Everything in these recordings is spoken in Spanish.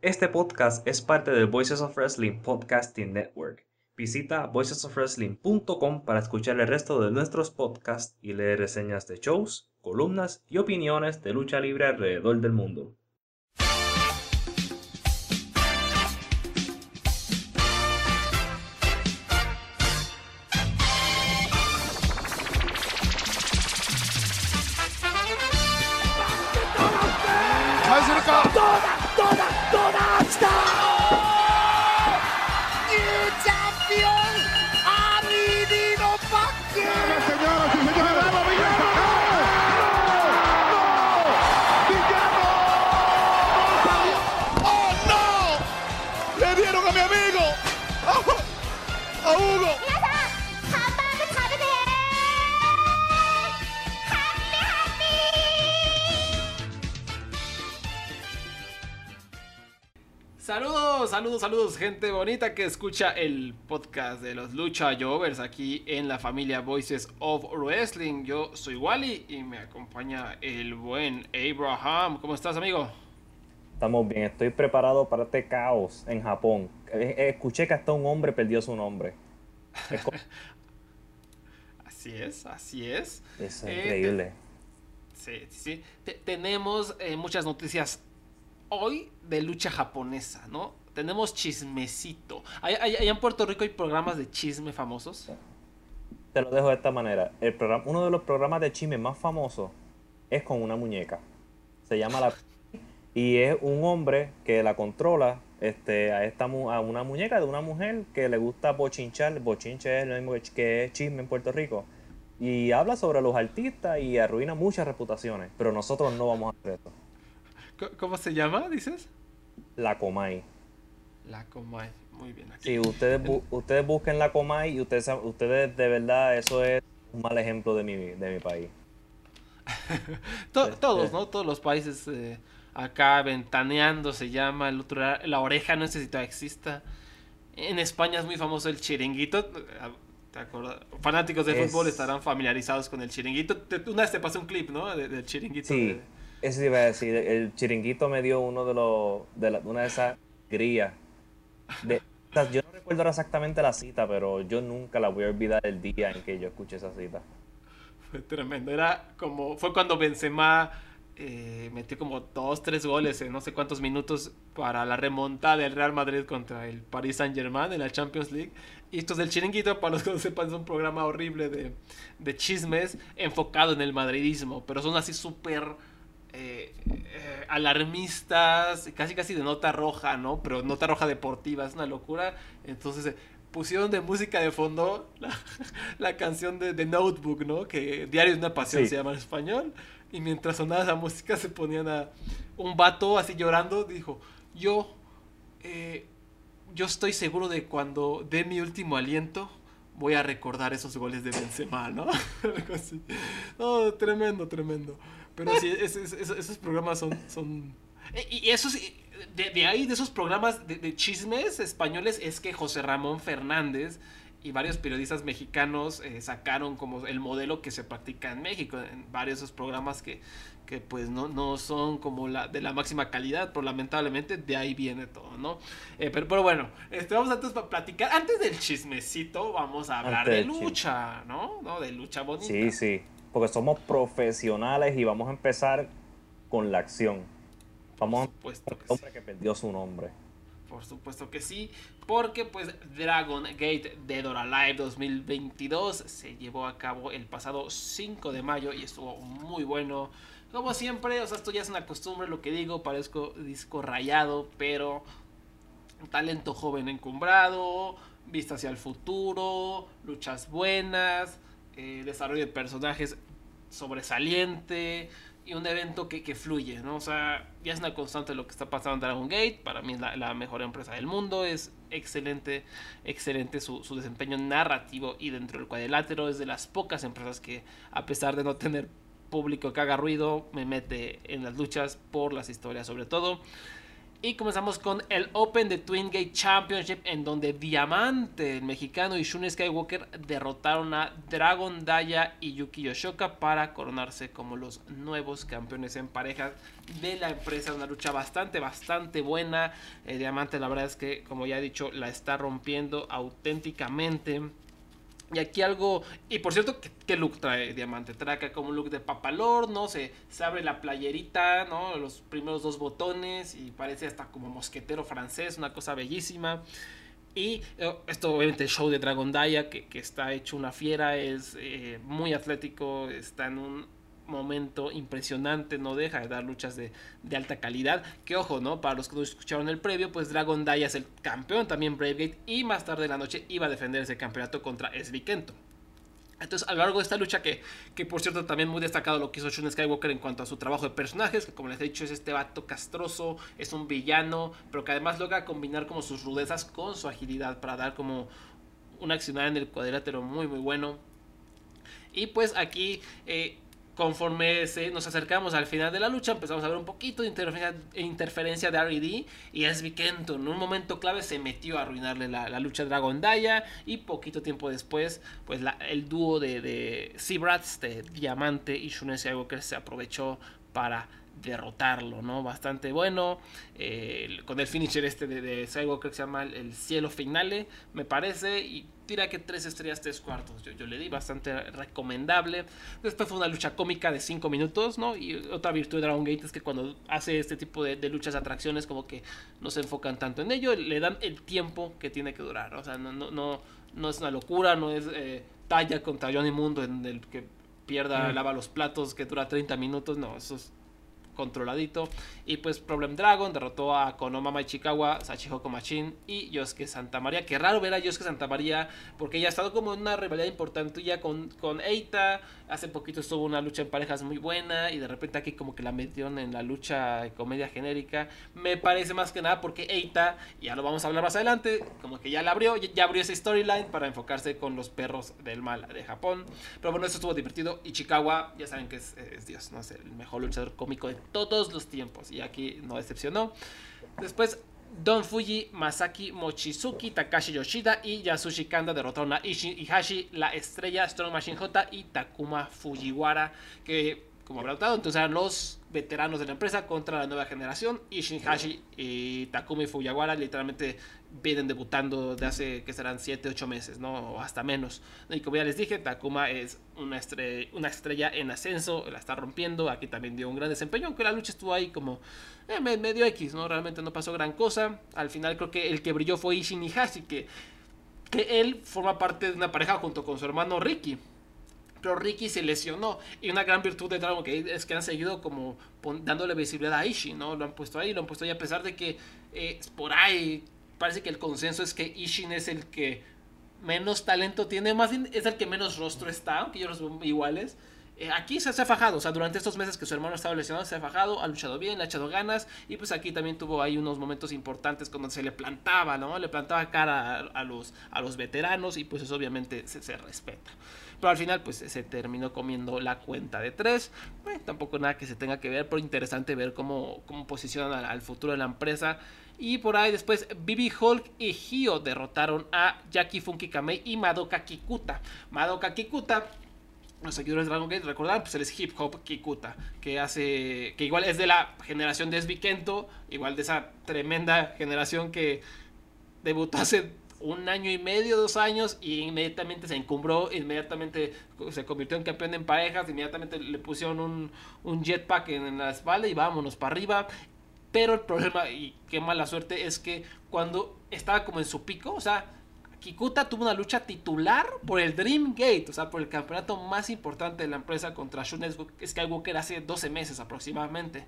Este podcast es parte del Voices of Wrestling Podcasting Network. Visita voicesofwrestling.com para escuchar el resto de nuestros podcasts y leer reseñas de shows, columnas y opiniones de lucha libre alrededor del mundo. Bonita que escucha el podcast de los Lucha Jovers aquí en la familia Voices of Wrestling. Yo soy Wally y me acompaña el buen Abraham. ¿Cómo estás, amigo? Estamos bien, estoy preparado para este caos en Japón. Eh, eh, Escuché que hasta un hombre perdió su nombre. así es, así es. Es increíble. Sí, sí. tenemos muchas noticias hoy de lucha japonesa, ¿no? Tenemos chismecito. ¿Allá en Puerto Rico hay programas de chisme famosos? Te lo dejo de esta manera. El programa, uno de los programas de chisme más famosos es con una muñeca. Se llama la... y es un hombre que la controla este, a, esta, a una muñeca de una mujer que le gusta bochinchar. Bochinche es lo mismo que es chisme en Puerto Rico. Y habla sobre los artistas y arruina muchas reputaciones. Pero nosotros no vamos a hacer eso. ¿Cómo se llama, dices? La Comay. La Comay, muy bien. Aquí. Sí, ustedes, ustedes busquen la Comay y ustedes, ustedes de verdad, eso es un mal ejemplo de mi, de mi país. todos, ¿no? Todos los países eh, acá ventaneando se llama, el otro, la oreja no necesita exista. En España es muy famoso el chiringuito. ¿Te acuerdas? Fanáticos de fútbol estarán familiarizados con el chiringuito. Una vez te pasé un clip, ¿no? del chiringuito. Sí. Eso iba a decir, el chiringuito me dio uno de los, de una de esas grillas. De, yo no recuerdo exactamente la cita, pero yo nunca la voy a olvidar el día en que yo escuché esa cita. Fue tremendo, era como, fue cuando Benzema eh, metió como dos, tres goles en no sé cuántos minutos para la remontada del Real Madrid contra el Paris Saint Germain en la Champions League. Y esto es del chiringuito, para los que no sepan, es un programa horrible de, de chismes enfocado en el madridismo, pero son así súper eh, eh, alarmistas, casi casi de nota roja, ¿no? Pero nota roja deportiva, es una locura. Entonces eh, pusieron de música de fondo la, canción de, The Notebook, ¿no? Que Diario de una Pasión se llama en español. Y mientras sonaba esa música se ponían a un vato así llorando, dijo, yo, yo estoy seguro de cuando dé mi último aliento, voy a recordar esos goles de Benzema, ¿no? Oh, tremendo, tremendo. Pero sí, esos programas son... son... Y esos, de, ahí, de esos programas de, chismes españoles, es que José Ramón Fernández y varios periodistas mexicanos eh, sacaron como el modelo que se practica en México, en varios de esos programas que, que pues no, no son como la de la máxima calidad, pero lamentablemente de ahí viene todo, ¿no? Eh, pero, pero, bueno, este, vamos antes para platicar, antes del chismecito, vamos a hablar de lucha, ¿no? ¿no? De lucha bonita. Sí, sí porque somos profesionales y vamos a empezar con la acción. Vamos a que hombre que perdió su nombre. Por supuesto que sí, porque pues Dragon Gate Dead or Alive 2022 se llevó a cabo el pasado 5 de mayo y estuvo muy bueno. Como siempre, o sea, esto ya es una costumbre, lo que digo, parezco disco rayado, pero talento joven encumbrado, vista hacia el futuro, luchas buenas, eh, desarrollo de personajes sobresaliente y un evento que, fluye, ¿no? O sea, ya es una constante lo que está pasando en Dragon Gate. Para mí es la, mejor empresa del mundo. Es excelente, excelente su, desempeño narrativo y dentro del cuadrilátero es de las pocas empresas que, a pesar de no tener público que haga ruido, me mete en las luchas por las historias sobre todo. Y comenzamos con el Open de Twin Gate Championship, en donde Diamante, el mexicano, y Shun Skywalker derrotaron a Dragon Daya y Yuki Yoshoka para coronarse como los nuevos campeones en pareja de la empresa. Una lucha bastante, bastante buena. Eh, Diamante, la verdad es que, como ya he dicho, la está rompiendo auténticamente. Y aquí algo, y por cierto, ¿qué, look trae Diamante? Trae acá como un look de papalor, ¿no? Se, se abre la playerita, ¿no? Los primeros dos botones y parece hasta como mosquetero francés, una cosa bellísima. Y eh, esto obviamente el show de Dragon Daya, que, que está hecho una fiera, es eh, muy atlético, está en un momento impresionante, no deja de dar luchas de, alta calidad. Que ojo, ¿no? Para los que no escucharon el previo, pues Dragon Daya es el campeón, también Bravegate, y más tarde en la noche iba a defender ese campeonato contra Kento. Entonces, a lo largo de esta lucha, que, que por cierto también muy destacado lo que hizo Shun Skywalker en cuanto a su trabajo de personajes, que como les he dicho es este vato castroso, es un villano, pero que además logra combinar como sus rudezas con su agilidad para dar como una accionada en el cuadrilátero muy muy bueno. Y pues aquí eh, conforme nos acercamos al final de la lucha, empezamos a ver un poquito de interferencia, de R.E.D. y SB Kento en un momento clave se metió a arruinarle la, lucha Dragon Daya y poquito tiempo después, pues el dúo de, de Seabrats, de Diamante y Shunesi Skywalker se aprovechó para derrotarlo, ¿no? Bastante bueno. Eh, con el finisher este de, de que se llama el, Cielo Finale, me parece. Y tira que tres estrellas, tres cuartos. Yo, yo, le di bastante recomendable. Después fue una lucha cómica de cinco minutos, ¿no? Y otra virtud de Dragon Gate es que cuando hace este tipo de, luchas, atracciones, como que no se enfocan tanto en ello, le dan el tiempo que tiene que durar. O sea, no, no, no, no es una locura, no es eh, talla contra Johnny Mundo en el que pierda, lava los platos, que dura 30 minutos. No, eso es controladito. Y pues Problem Dragon derrotó a Konomama Ichikawa, Sachihoko Machin y Yosuke Santa María. Qué raro ver a Yosuke Santa María porque ya ha estado como en una rivalidad importante ya con, con Eita. Hace poquito estuvo una lucha en parejas muy buena y de repente aquí como que la metieron en la lucha de comedia genérica. Me parece más que nada porque Eita, ya lo vamos a hablar más adelante, como que ya la abrió, ya abrió esa storyline para enfocarse con los perros del mal de Japón. Pero bueno, eso estuvo divertido. Ichikawa, ya saben que es, es Dios, no sé, el mejor luchador cómico de todos los tiempos. Y aquí no decepcionó. Después, Don Fuji, Masaki Mochizuki, Takashi Yoshida y Yasushi Kanda derrotaron a Ihashi, la estrella Strong Machine J y Takuma Fujiwara, que como habrá notado, entonces eran los veteranos de la empresa contra la nueva generación. Y Shinhashi y Takuma y Fujiwara literalmente vienen debutando de hace que serán 7, 8 meses, ¿no? O hasta menos. Y como ya les dije, Takuma es una estrella, una estrella en ascenso, la está rompiendo. Aquí también dio un gran desempeño, aunque la lucha estuvo ahí como eh, medio X, ¿no? Realmente no pasó gran cosa. Al final creo que el que brilló fue Ishin Ihashi, que, que él forma parte de una pareja junto con su hermano Ricky. Pero Ricky se lesionó. Y una gran virtud de Dragon Gate es que han seguido como dándole visibilidad a Ishii, ¿no? Lo han puesto ahí, lo han puesto ahí a pesar de que eh, por ahí parece que el consenso es que Ishin es el que menos talento tiene, más bien es el que menos rostro está, aunque ellos los veo iguales. Eh, aquí se, ha fajado, o sea, durante estos meses que su hermano estaba lesionado, se ha fajado, ha luchado bien, le ha echado ganas, y pues aquí también tuvo ahí unos momentos importantes cuando se le plantaba, ¿no? Le plantaba cara a, los, a los veteranos, y pues eso obviamente se, respeta. Pero al final, pues se terminó comiendo la cuenta de tres. Eh, tampoco nada que se tenga que ver, pero interesante ver cómo, cómo posicionan al futuro de la empresa. Y por ahí después Bibi Hulk y Hio derrotaron a Jackie Funky Kamei y Madoka Kikuta. Madoka Kikuta los seguidores de Dragon Gate recordarán, pues él es Hip Hop Kikuta, que hace, que igual es de la generación de Sbi Kento, igual de esa tremenda generación que debutó hace un año y medio, dos años, y inmediatamente se encumbró, inmediatamente se convirtió en campeón en parejas, inmediatamente le pusieron un, un jetpack en, en la espalda y vámonos para arriba. Pero el problema, y qué mala suerte, es que cuando estaba como en su pico, o sea, Kikuta tuvo una lucha titular por el Dream Gate, o sea, por el campeonato más importante de la empresa contra Shun Skywalker hace 12 meses aproximadamente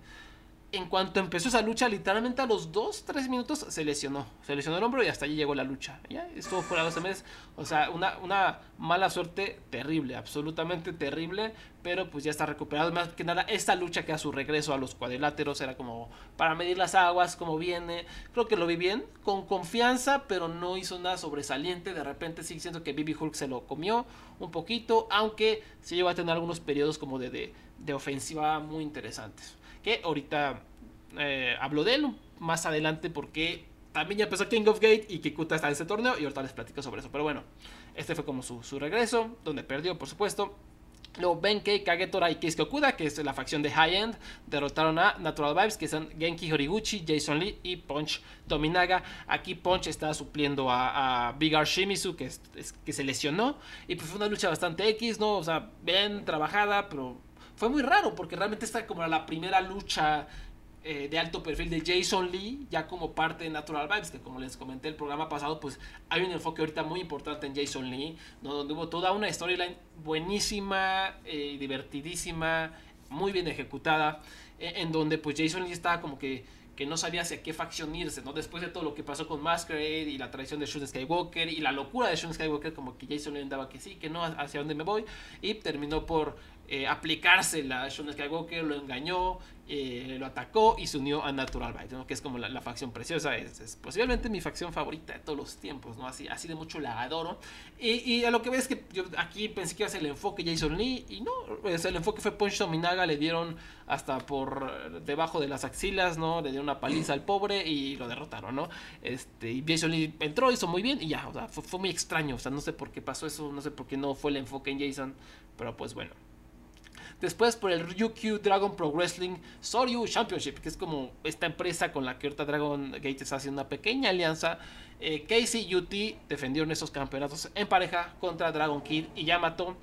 en cuanto empezó esa lucha, literalmente a los 2, 3 minutos se lesionó. Se lesionó el hombro y hasta allí llegó la lucha. Ya estuvo fuera 12 meses. O sea, una, mala suerte terrible, absolutamente terrible. Pero pues ya está recuperado. Más que nada, esta lucha que a su regreso a los cuadriláteros era como para medir las aguas, cómo viene. Creo que lo vi bien, con confianza, pero no hizo nada sobresaliente. De repente sí siento que Bibi Hulk se lo comió un poquito, aunque sí llegó a tener algunos periodos como de ofensiva muy interesantes que ahorita eh, hablo de él más adelante porque también ya empezó King of Gate y Kikuta está en ese torneo y ahorita les platico sobre eso. Pero bueno, este fue como su, su regreso, donde perdió, por supuesto. Luego Benkei, Kagetora y Keisuke Okuda, que es la facción de High End, derrotaron a Natural Vibes, que son Genki Horiguchi, Jason Lee y Punch Dominaga. Aquí Punch está supliendo a, Big R Shimizu, que, que se lesionó. Y pues fue una lucha bastante X, ¿no? O sea, bien trabajada, pero fue muy raro, porque realmente está como la primera lucha eh, de alto perfil de Jason Lee, ya como parte de Natural Vibes, que como les comenté el programa pasado, pues hay un enfoque ahorita muy importante en Jason Lee, donde hubo toda una storyline buenísima, eh, divertidísima, muy bien ejecutada, eh, en donde pues Jason Lee estaba como que que no sabía hacia qué facción irse, ¿no? Después de todo lo que pasó con Masquerade y la traición de Shun Skywalker y la locura de Shun Skywalker, como que Jason le andaba que sí, que no, hacia dónde me voy, y terminó por eh, aplicársela la Shun Skywalker, lo engañó, eh, lo atacó y se unió a Natural Bite, que es como la, facción preciosa, es, posiblemente mi facción favorita de todos los tiempos, ¿no? así, así de mucho la adoro. Y, a lo que ves que yo aquí pensé que iba a ser el enfoque Jason Lee y no, el enfoque fue Punch Dominaga, le dieron hasta por debajo de las axilas, ¿no? Le dieron una paliza al pobre y lo derrotaron, ¿no? Este, y Jason Lee entró, hizo muy bien y ya, o sea, fue, fue muy extraño, o sea, no sé por qué pasó eso, no sé por qué no fue el enfoque en Jason, pero pues bueno. Después por el Ryukyu Dragon Pro Wrestling Soryu Championship, que es como esta empresa con la que ahorita Dragon Gate está haciendo una pequeña alianza. Eh, Casey y UT defendieron esos campeonatos en pareja contra Dragon Kid y Yamato.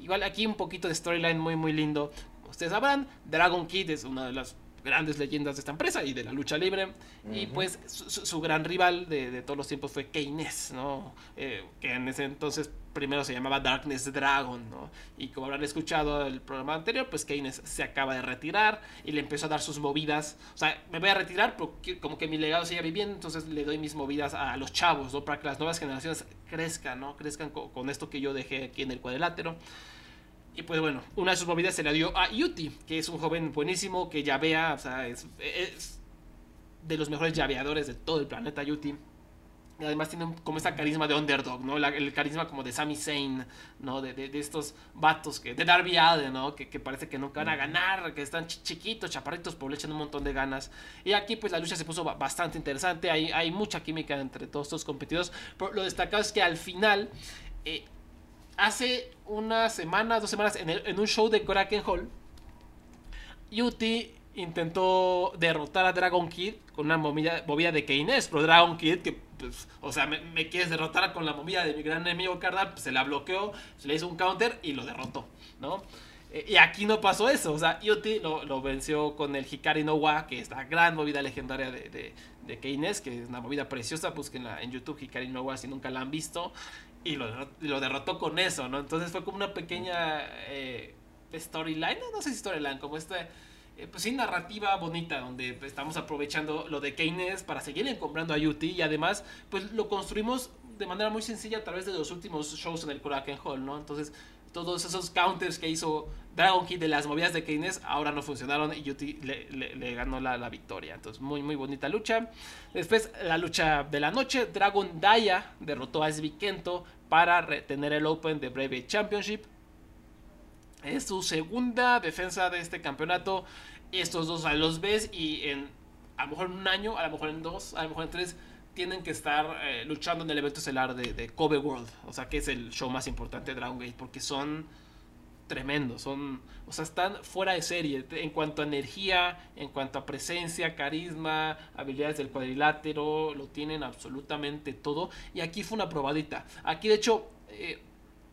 Igual aquí un poquito de storyline muy muy lindo. Ustedes sabrán, Dragon Kid es una de las grandes leyendas de esta empresa y de la lucha libre. Y pues su, gran rival de, todos los tiempos fue Keynes, ¿no? Eh, que en ese entonces primero se llamaba Darkness Dragon, ¿no? Y como habrán escuchado el programa anterior, pues Keynes se acaba de retirar y le empezó a dar sus movidas. O sea, me voy a retirar, pero como que mi legado sigue viviendo, entonces le doy mis movidas a los chavos, ¿no? Para que las nuevas generaciones crezcan, ¿no? Crezcan con esto que yo dejé aquí en el cuadrilátero. Y pues bueno, una de sus movidas se la dio a Yuti, que es un joven buenísimo, que llavea, o sea, es, de los mejores llaveadores de todo el planeta Yuti. Y además tiene como esa carisma de underdog, ¿no? el carisma como de Sami Zayn, ¿no? De, de, estos vatos, que, de Darby Allin, ¿no? Que, que, parece que nunca van a ganar, que están chiquitos, chaparritos, pero le echan un montón de ganas. Y aquí pues la lucha se puso bastante interesante, hay, hay mucha química entre todos estos competidores. Pero lo destacado es que al final... Eh, hace una semana, dos semanas, en, un show de Kraken Hall, Yuti intentó derrotar a Dragon Kid con una movida, de Keynes, pero Dragon Kid, que, pues, o sea, me, quieres derrotar con la movida de mi gran enemigo Cardal, pues se la bloqueó, se le hizo un counter y lo derrotó, ¿no? Eh, y aquí no pasó eso, o sea, Yuti lo, venció con el Hikari no Wa, que es la gran movida legendaria de, Keynes, que es una movida preciosa, búsquenla en YouTube, Hikari no Wa, si nunca la han visto y lo, derrotó con eso, ¿no? Entonces fue como una pequeña eh, storyline, no sé si storyline, como esta, eh, pues sí, narrativa bonita, donde estamos aprovechando lo de Keynes para seguir comprando a UT y además, pues lo construimos de manera muy sencilla a través de los últimos shows en el Kraken Hall, ¿no? Entonces, todos esos counters que hizo Dragon Kid de las movidas de Keynes ahora no funcionaron y Yuti le, ganó la, victoria. Entonces, muy, muy bonita lucha. Después, la lucha de la noche: Dragon Daya derrotó a SB Kento para retener el Open de Brave Championship. Es su segunda defensa de este campeonato. Estos dos a los ves y en a lo mejor en un año, a lo mejor en dos, a lo mejor en tres tienen que estar eh, luchando en el evento estelar de, Kobe World. O sea, que es el show más importante de Dragon Gate. Porque son tremendos. Son, o sea, están fuera de serie. En cuanto a energía, en cuanto a presencia, carisma, habilidades del cuadrilátero. Lo tienen absolutamente todo. Y aquí fue una probadita. Aquí, de hecho... Eh,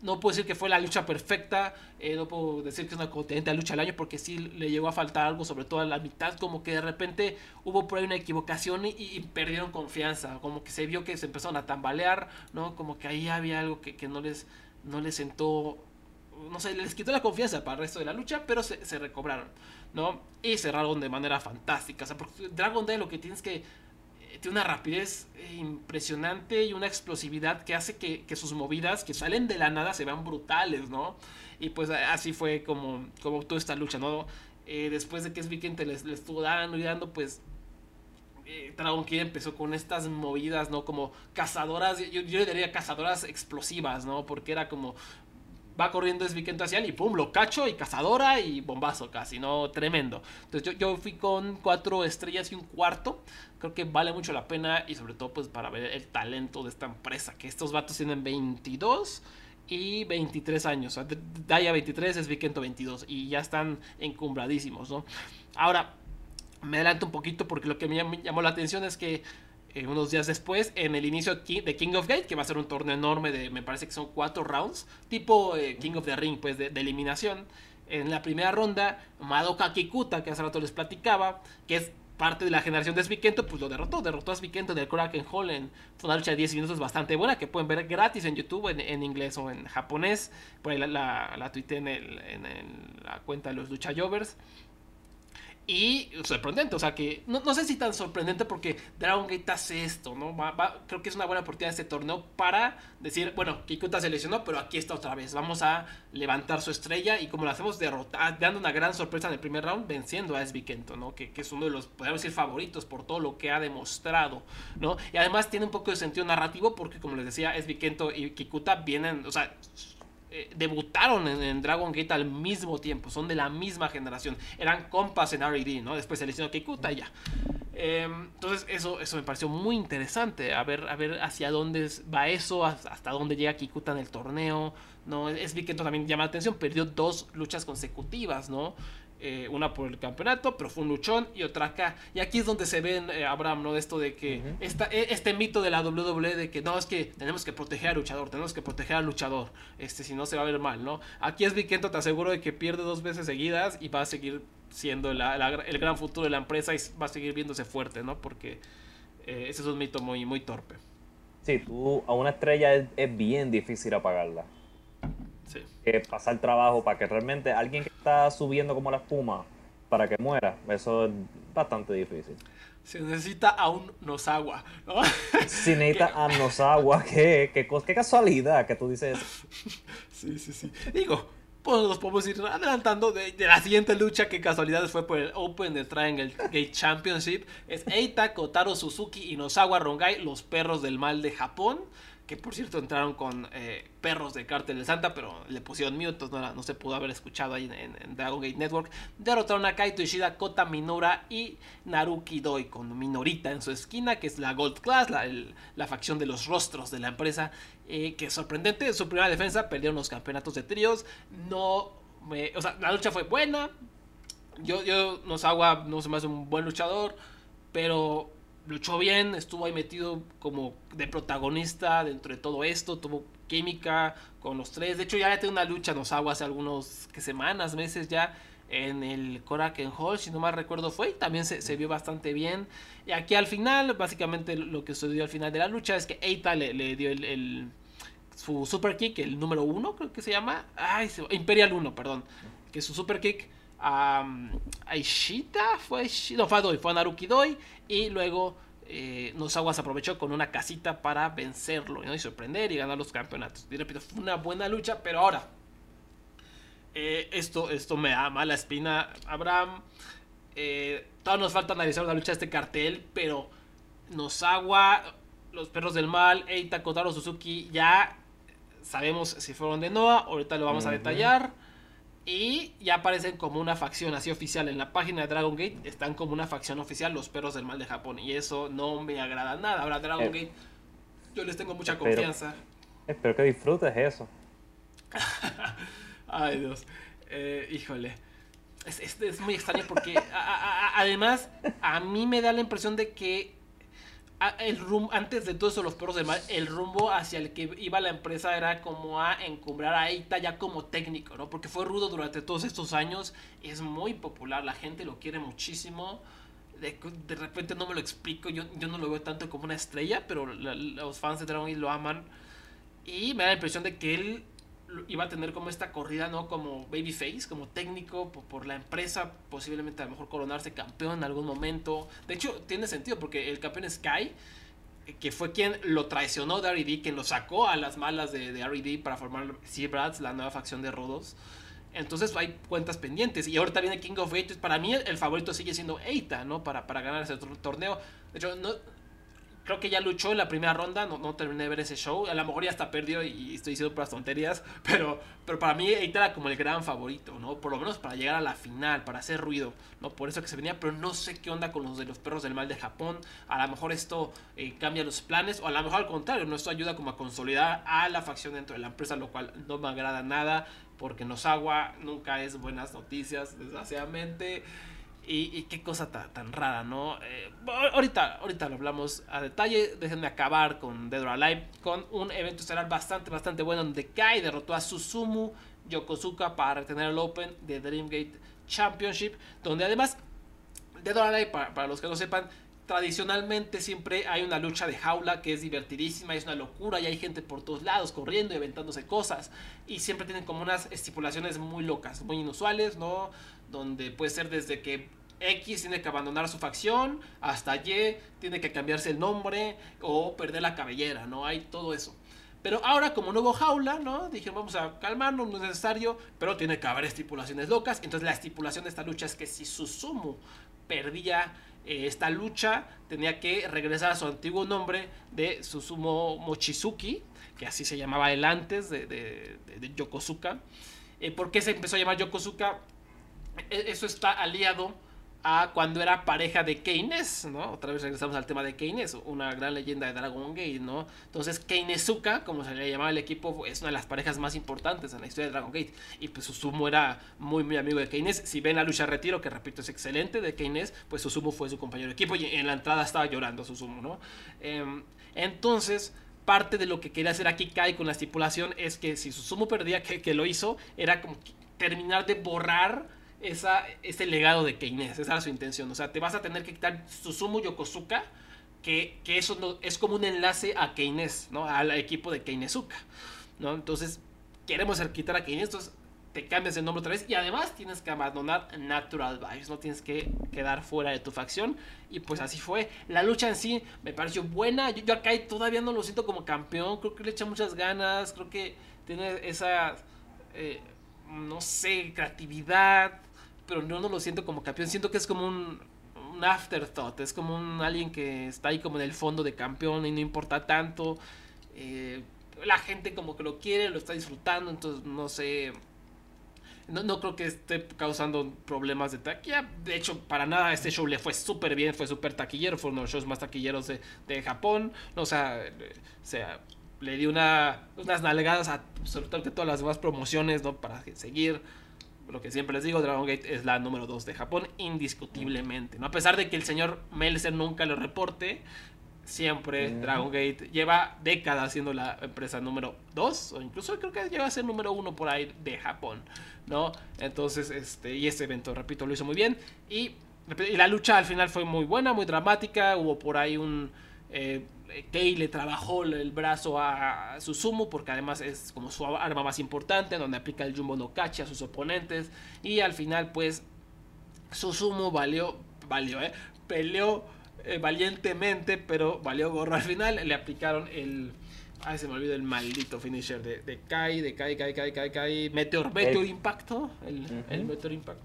no puedo decir que fue la lucha perfecta, eh, no puedo decir que es una contenta lucha al año porque sí le llegó a faltar algo, sobre todo a la mitad, como que de repente hubo por ahí una equivocación y, perdieron confianza, como que se vio que se empezaron a tambalear, ¿no? Como que ahí había algo que, no, les, no les sentó, no sé, les quitó la confianza para el resto de la lucha, pero se, se recobraron, ¿no? Y cerraron de manera fantástica, o sea, porque Dragon Day lo que tienes que tiene una rapidez eh, impresionante y una explosividad que hace que, sus movidas que salen de la nada se vean brutales, ¿no? Y pues así fue como, como toda esta lucha, ¿no? Eh, después de que es Viking les, les estuvo dando y dando, pues eh, Dragon Kid empezó con estas movidas, ¿no? Como cazadoras, yo, yo diría cazadoras explosivas, ¿no? Porque era como va corriendo es Vikento hacia él y pum, lo cacho y cazadora y bombazo casi, ¿no? Tremendo. Entonces yo, yo fui con cuatro estrellas y un cuarto. Creo que vale mucho la pena y sobre todo pues para ver el talento de esta empresa, que estos vatos tienen 22 y 23 años. O sea, Daya 23 es Vikento 22 y ya están encumbradísimos, ¿no? Ahora, me adelanto un poquito porque lo que me llamó la atención es que eh, unos días después, en el inicio de King of Gate, que va a ser un torneo enorme de, me parece que son cuatro rounds, tipo eh, King of the Ring, pues de, eliminación. En la primera ronda, Madoka Kikuta, que hace rato les platicaba, que es parte de la generación de Svikento, pues lo derrotó. Derrotó a Svikento del Kraken Hall en una lucha de 10 minutos bastante buena que pueden ver gratis en YouTube, en, inglés o en japonés. Por ahí la, la, la en, el, en la cuenta de los Lucha Jovers. Y sorprendente, o sea que no, no, sé si tan sorprendente porque Dragon Gate hace esto, ¿no? creo que es una buena oportunidad este torneo para decir, bueno, Kikuta se lesionó, pero aquí está otra vez. Vamos a levantar su estrella y como lo hacemos derrotar, dando una gran sorpresa en el primer round, venciendo a Esby Kento, ¿no? Que, que, es uno de los, podríamos decir, favoritos por todo lo que ha demostrado, ¿no? Y además tiene un poco de sentido narrativo porque, como les decía, Esby Kento y Kikuta vienen, o sea, eh, debutaron en, Dragon Gate al mismo tiempo, son de la misma generación, eran compas en R&D, ¿no? Después se les hizo Kikuta y ya. Em, entonces eso, eso me pareció muy interesante, a ver, a ver hacia dónde va eso, hasta dónde llega Kikuta en el torneo, ¿no? Es que también llama la atención, perdió dos luchas consecutivas, ¿no? Eh, una por el campeonato, pero fue un luchón y otra acá. Y aquí es donde se ven, eh, Abraham, ¿no? Esto de que e, este mito de la WWE de que no, es que tenemos que proteger al luchador, tenemos que proteger al luchador, este, si no se va a ver mal, ¿no? Aquí es Vikento, te aseguro de que pierde dos veces seguidas y va a seguir siendo el gran futuro de la empresa y va a seguir viéndose fuerte, ¿no? Porque eh, ese es un mito muy, muy torpe. Sí, tú a una estrella es bien difícil apagarla que pasar trabajo para que realmente alguien que está subiendo como la espuma para que muera, eso es bastante difícil. Se necesita a un Nosawa, ¿no? Si necesita a Nosawa, ¿qué, qué, qué casualidad que tú dices Sí, sí, sí. Digo, pues nos podemos ir adelantando de, la siguiente lucha que casualidades fue por el Open de Triangle Gate Championship. Es Eita, Kotaro Suzuki y Nosawa Rongai, los perros del mal de Japón que por cierto entraron con eh, perros de Cártel de Santa, pero le pusieron mute, entonces no, se pudo haber escuchado ahí en, Dragon Gate Network. Derrotaron a Kaito Ishida, Kota Minora y Naruki Doi con Minorita en su esquina, que es la Gold Class, la, facción de los rostros de la empresa, eh, que sorprendente, en su primera defensa perdieron los campeonatos de tríos, no, o sea, la lucha fue buena, yo, yo, no se me hace un buen luchador, pero luchó bien, estuvo ahí metido como de protagonista dentro de todo esto, tuvo química con los tres. De hecho, ya tiene una lucha nos hago hace algunos semanas, meses ya en el Koraken Hall, si no mal recuerdo fue, y también se, vio bastante bien. Y aquí al final, básicamente lo que sucedió al final de la lucha es que Eita le, dio el, su super kick, el número uno creo que se llama, ay, Imperial 1, perdón, que es su super kick a, a Ishita, fue, no, fue a Doi, fue a Naruki Doi, y luego eh, Nosawa aprovechó con una casita para vencerlo y sorprender y ganar los campeonatos. Y repito, fue una buena lucha, pero ahora, eh, esto, esto me da mala espina, Abraham. Eh, todavía nos falta analizar la lucha de este cartel, pero Nosawa, los perros del mal, Eita, Kotaro, Suzuki, ya sabemos si fueron de Noah, ahorita lo vamos a detallar. Y ya aparecen como una facción así oficial en la página de Dragon Gate. Están como una facción oficial los perros del mal de Japón. Y eso no me agrada nada. Ahora Dragon eh, Gate, yo les tengo mucha confianza. Espero que disfrutes eso. Ay Dios. Eh, híjole. Es, es, muy extraño porque además a mí me da la impresión de que el rumbo, antes de todo eso, los perros del mal, el rumbo hacia el que iba la empresa era como a encumbrar a Eita ya como técnico, ¿no? Porque fue rudo durante todos estos años, es muy popular, la gente lo quiere muchísimo. De, de repente no me lo explico, yo, yo no lo veo tanto como una estrella, pero los fans de Dragon Ball lo aman. Y me da la impresión de que él iba a tener como esta corrida, ¿no? Como babyface, como técnico por, la empresa, posiblemente a lo mejor coronarse campeón en algún momento. De hecho, tiene sentido porque el campeón Sky, eh, que fue quien lo traicionó de R&D, quien lo sacó a las malas de, de R&D para formar Seabrats, la nueva facción de Rodos. Entonces hay cuentas pendientes. Y ahorita viene King of Eight. Para mí el, favorito sigue siendo Eita, ¿no? Para, para ganar ese torneo. De hecho, no, creo que ya luchó en la primera ronda, no, no terminé de ver ese show, a lo mejor ya hasta perdió y, estoy diciendo las tonterías, pero, pero para mí Eita era como el gran favorito, ¿no? Por lo menos para llegar a la final, para hacer ruido, ¿no? Por eso que se venía, pero no sé qué onda con los de los perros del mal de Japón, a lo mejor esto eh, cambia los planes, o a lo mejor al contrario, ¿no? Esto ayuda como a consolidar a la facción dentro de la empresa, lo cual no me agrada nada, porque Nosagua nunca es buenas noticias, desgraciadamente. Y, qué cosa tan, rara, ¿no? Eh, ahorita, ahorita lo hablamos a detalle. Déjenme acabar con Dead or Alive. Con un evento estelar bastante, bastante bueno. Donde Kai derrotó a Susumu Yokozuka para retener el Open de Dreamgate Championship. Donde además, Dead or Alive, para, los que no sepan, tradicionalmente siempre hay una lucha de jaula que es divertidísima, es una locura y hay gente por todos lados corriendo y aventándose cosas y siempre tienen como unas estipulaciones muy locas, muy inusuales, ¿no? Donde puede ser desde que X tiene que abandonar su facción, hasta Y tiene que cambiarse el nombre o perder la cabellera, ¿no? Hay todo eso. Pero ahora, como no hubo jaula, ¿no? Dije, vamos a calmarnos, no es necesario, pero tiene que haber estipulaciones locas. Entonces, la estipulación de esta lucha es que si Susumu perdía eh, esta lucha, tenía que regresar a su antiguo nombre de Susumu Mochizuki, que así se llamaba él antes de, de, Yokozuka. Eh, ¿Por qué se empezó a llamar Yokozuka? E, eso está aliado a cuando era pareja de Keynes, ¿no? Otra vez regresamos al tema de Keynes, una gran leyenda de Dragon Gate, ¿no? Entonces Keynesuka, como se le llamaba el equipo, es una de las parejas más importantes en la historia de Dragon Gate. Y pues Susumu era muy, muy amigo de Keynes. Si ven la lucha retiro, que repito es excelente de Keynes, pues Susumu fue su compañero de equipo y en la entrada estaba llorando Susumu, ¿no? Em, entonces parte de lo que quería hacer aquí Kai con la estipulación es que si Susumu perdía, que, que lo hizo, era como terminar de borrar esa, ese legado de Keynes. Esa era su intención. O sea, te vas a tener que quitar Susumu Yokosuka, que, que eso no, es como un enlace a Keynes, ¿no? Al equipo de Keynesuka, ¿no? Entonces, queremos quitar a Keynes, entonces te cambias el nombre otra vez y además tienes que abandonar Natural Vibes, no tienes que quedar fuera de tu facción y pues así fue. La lucha en sí me pareció buena, yo, acá todavía no lo siento como campeón, creo que le echa muchas ganas, creo que tiene esa, eh, no sé, creatividad, pero no, no lo siento como campeón. Siento que es como un, un afterthought. Es como un alguien que está ahí como en el fondo de campeón y no importa tanto. Eh, la gente como que lo quiere, lo está disfrutando. Entonces, no sé. No, no creo que esté causando problemas de taquilla. De hecho, para nada este show le fue súper bien. Fue súper taquillero. Fue uno de los shows más taquilleros de, de Japón. O sea, sea le di una, unas nalgadas a absolutamente todas las demás promociones, ¿no? Para seguir lo que siempre les digo, Dragon Gate es la número 2 de Japón, indiscutiblemente. ¿no? A pesar de que el señor Melzer nunca lo reporte, siempre Dragon Gate lleva décadas siendo la empresa número 2, o incluso creo que lleva a ser número 1 por ahí de Japón, ¿no? Entonces, este, y este evento, repito, lo hizo muy bien. Y, y la lucha al final fue muy buena, muy dramática, hubo por ahí un... Eh, Kei le trabajó el brazo a Susumu porque además es como su arma más importante, donde aplica el Jumbo no Kachi a sus oponentes. Y al final, pues, Susumu valió, valió, eh, peleó eh, valientemente, pero valió gorro al final. Le aplicaron el. Ay, se me olvidó el maldito finisher de, de Kai, de Kai, Kai, Kai, Kai, Kai. Meteor, Meteor Impacto. El, el Meteor Impact.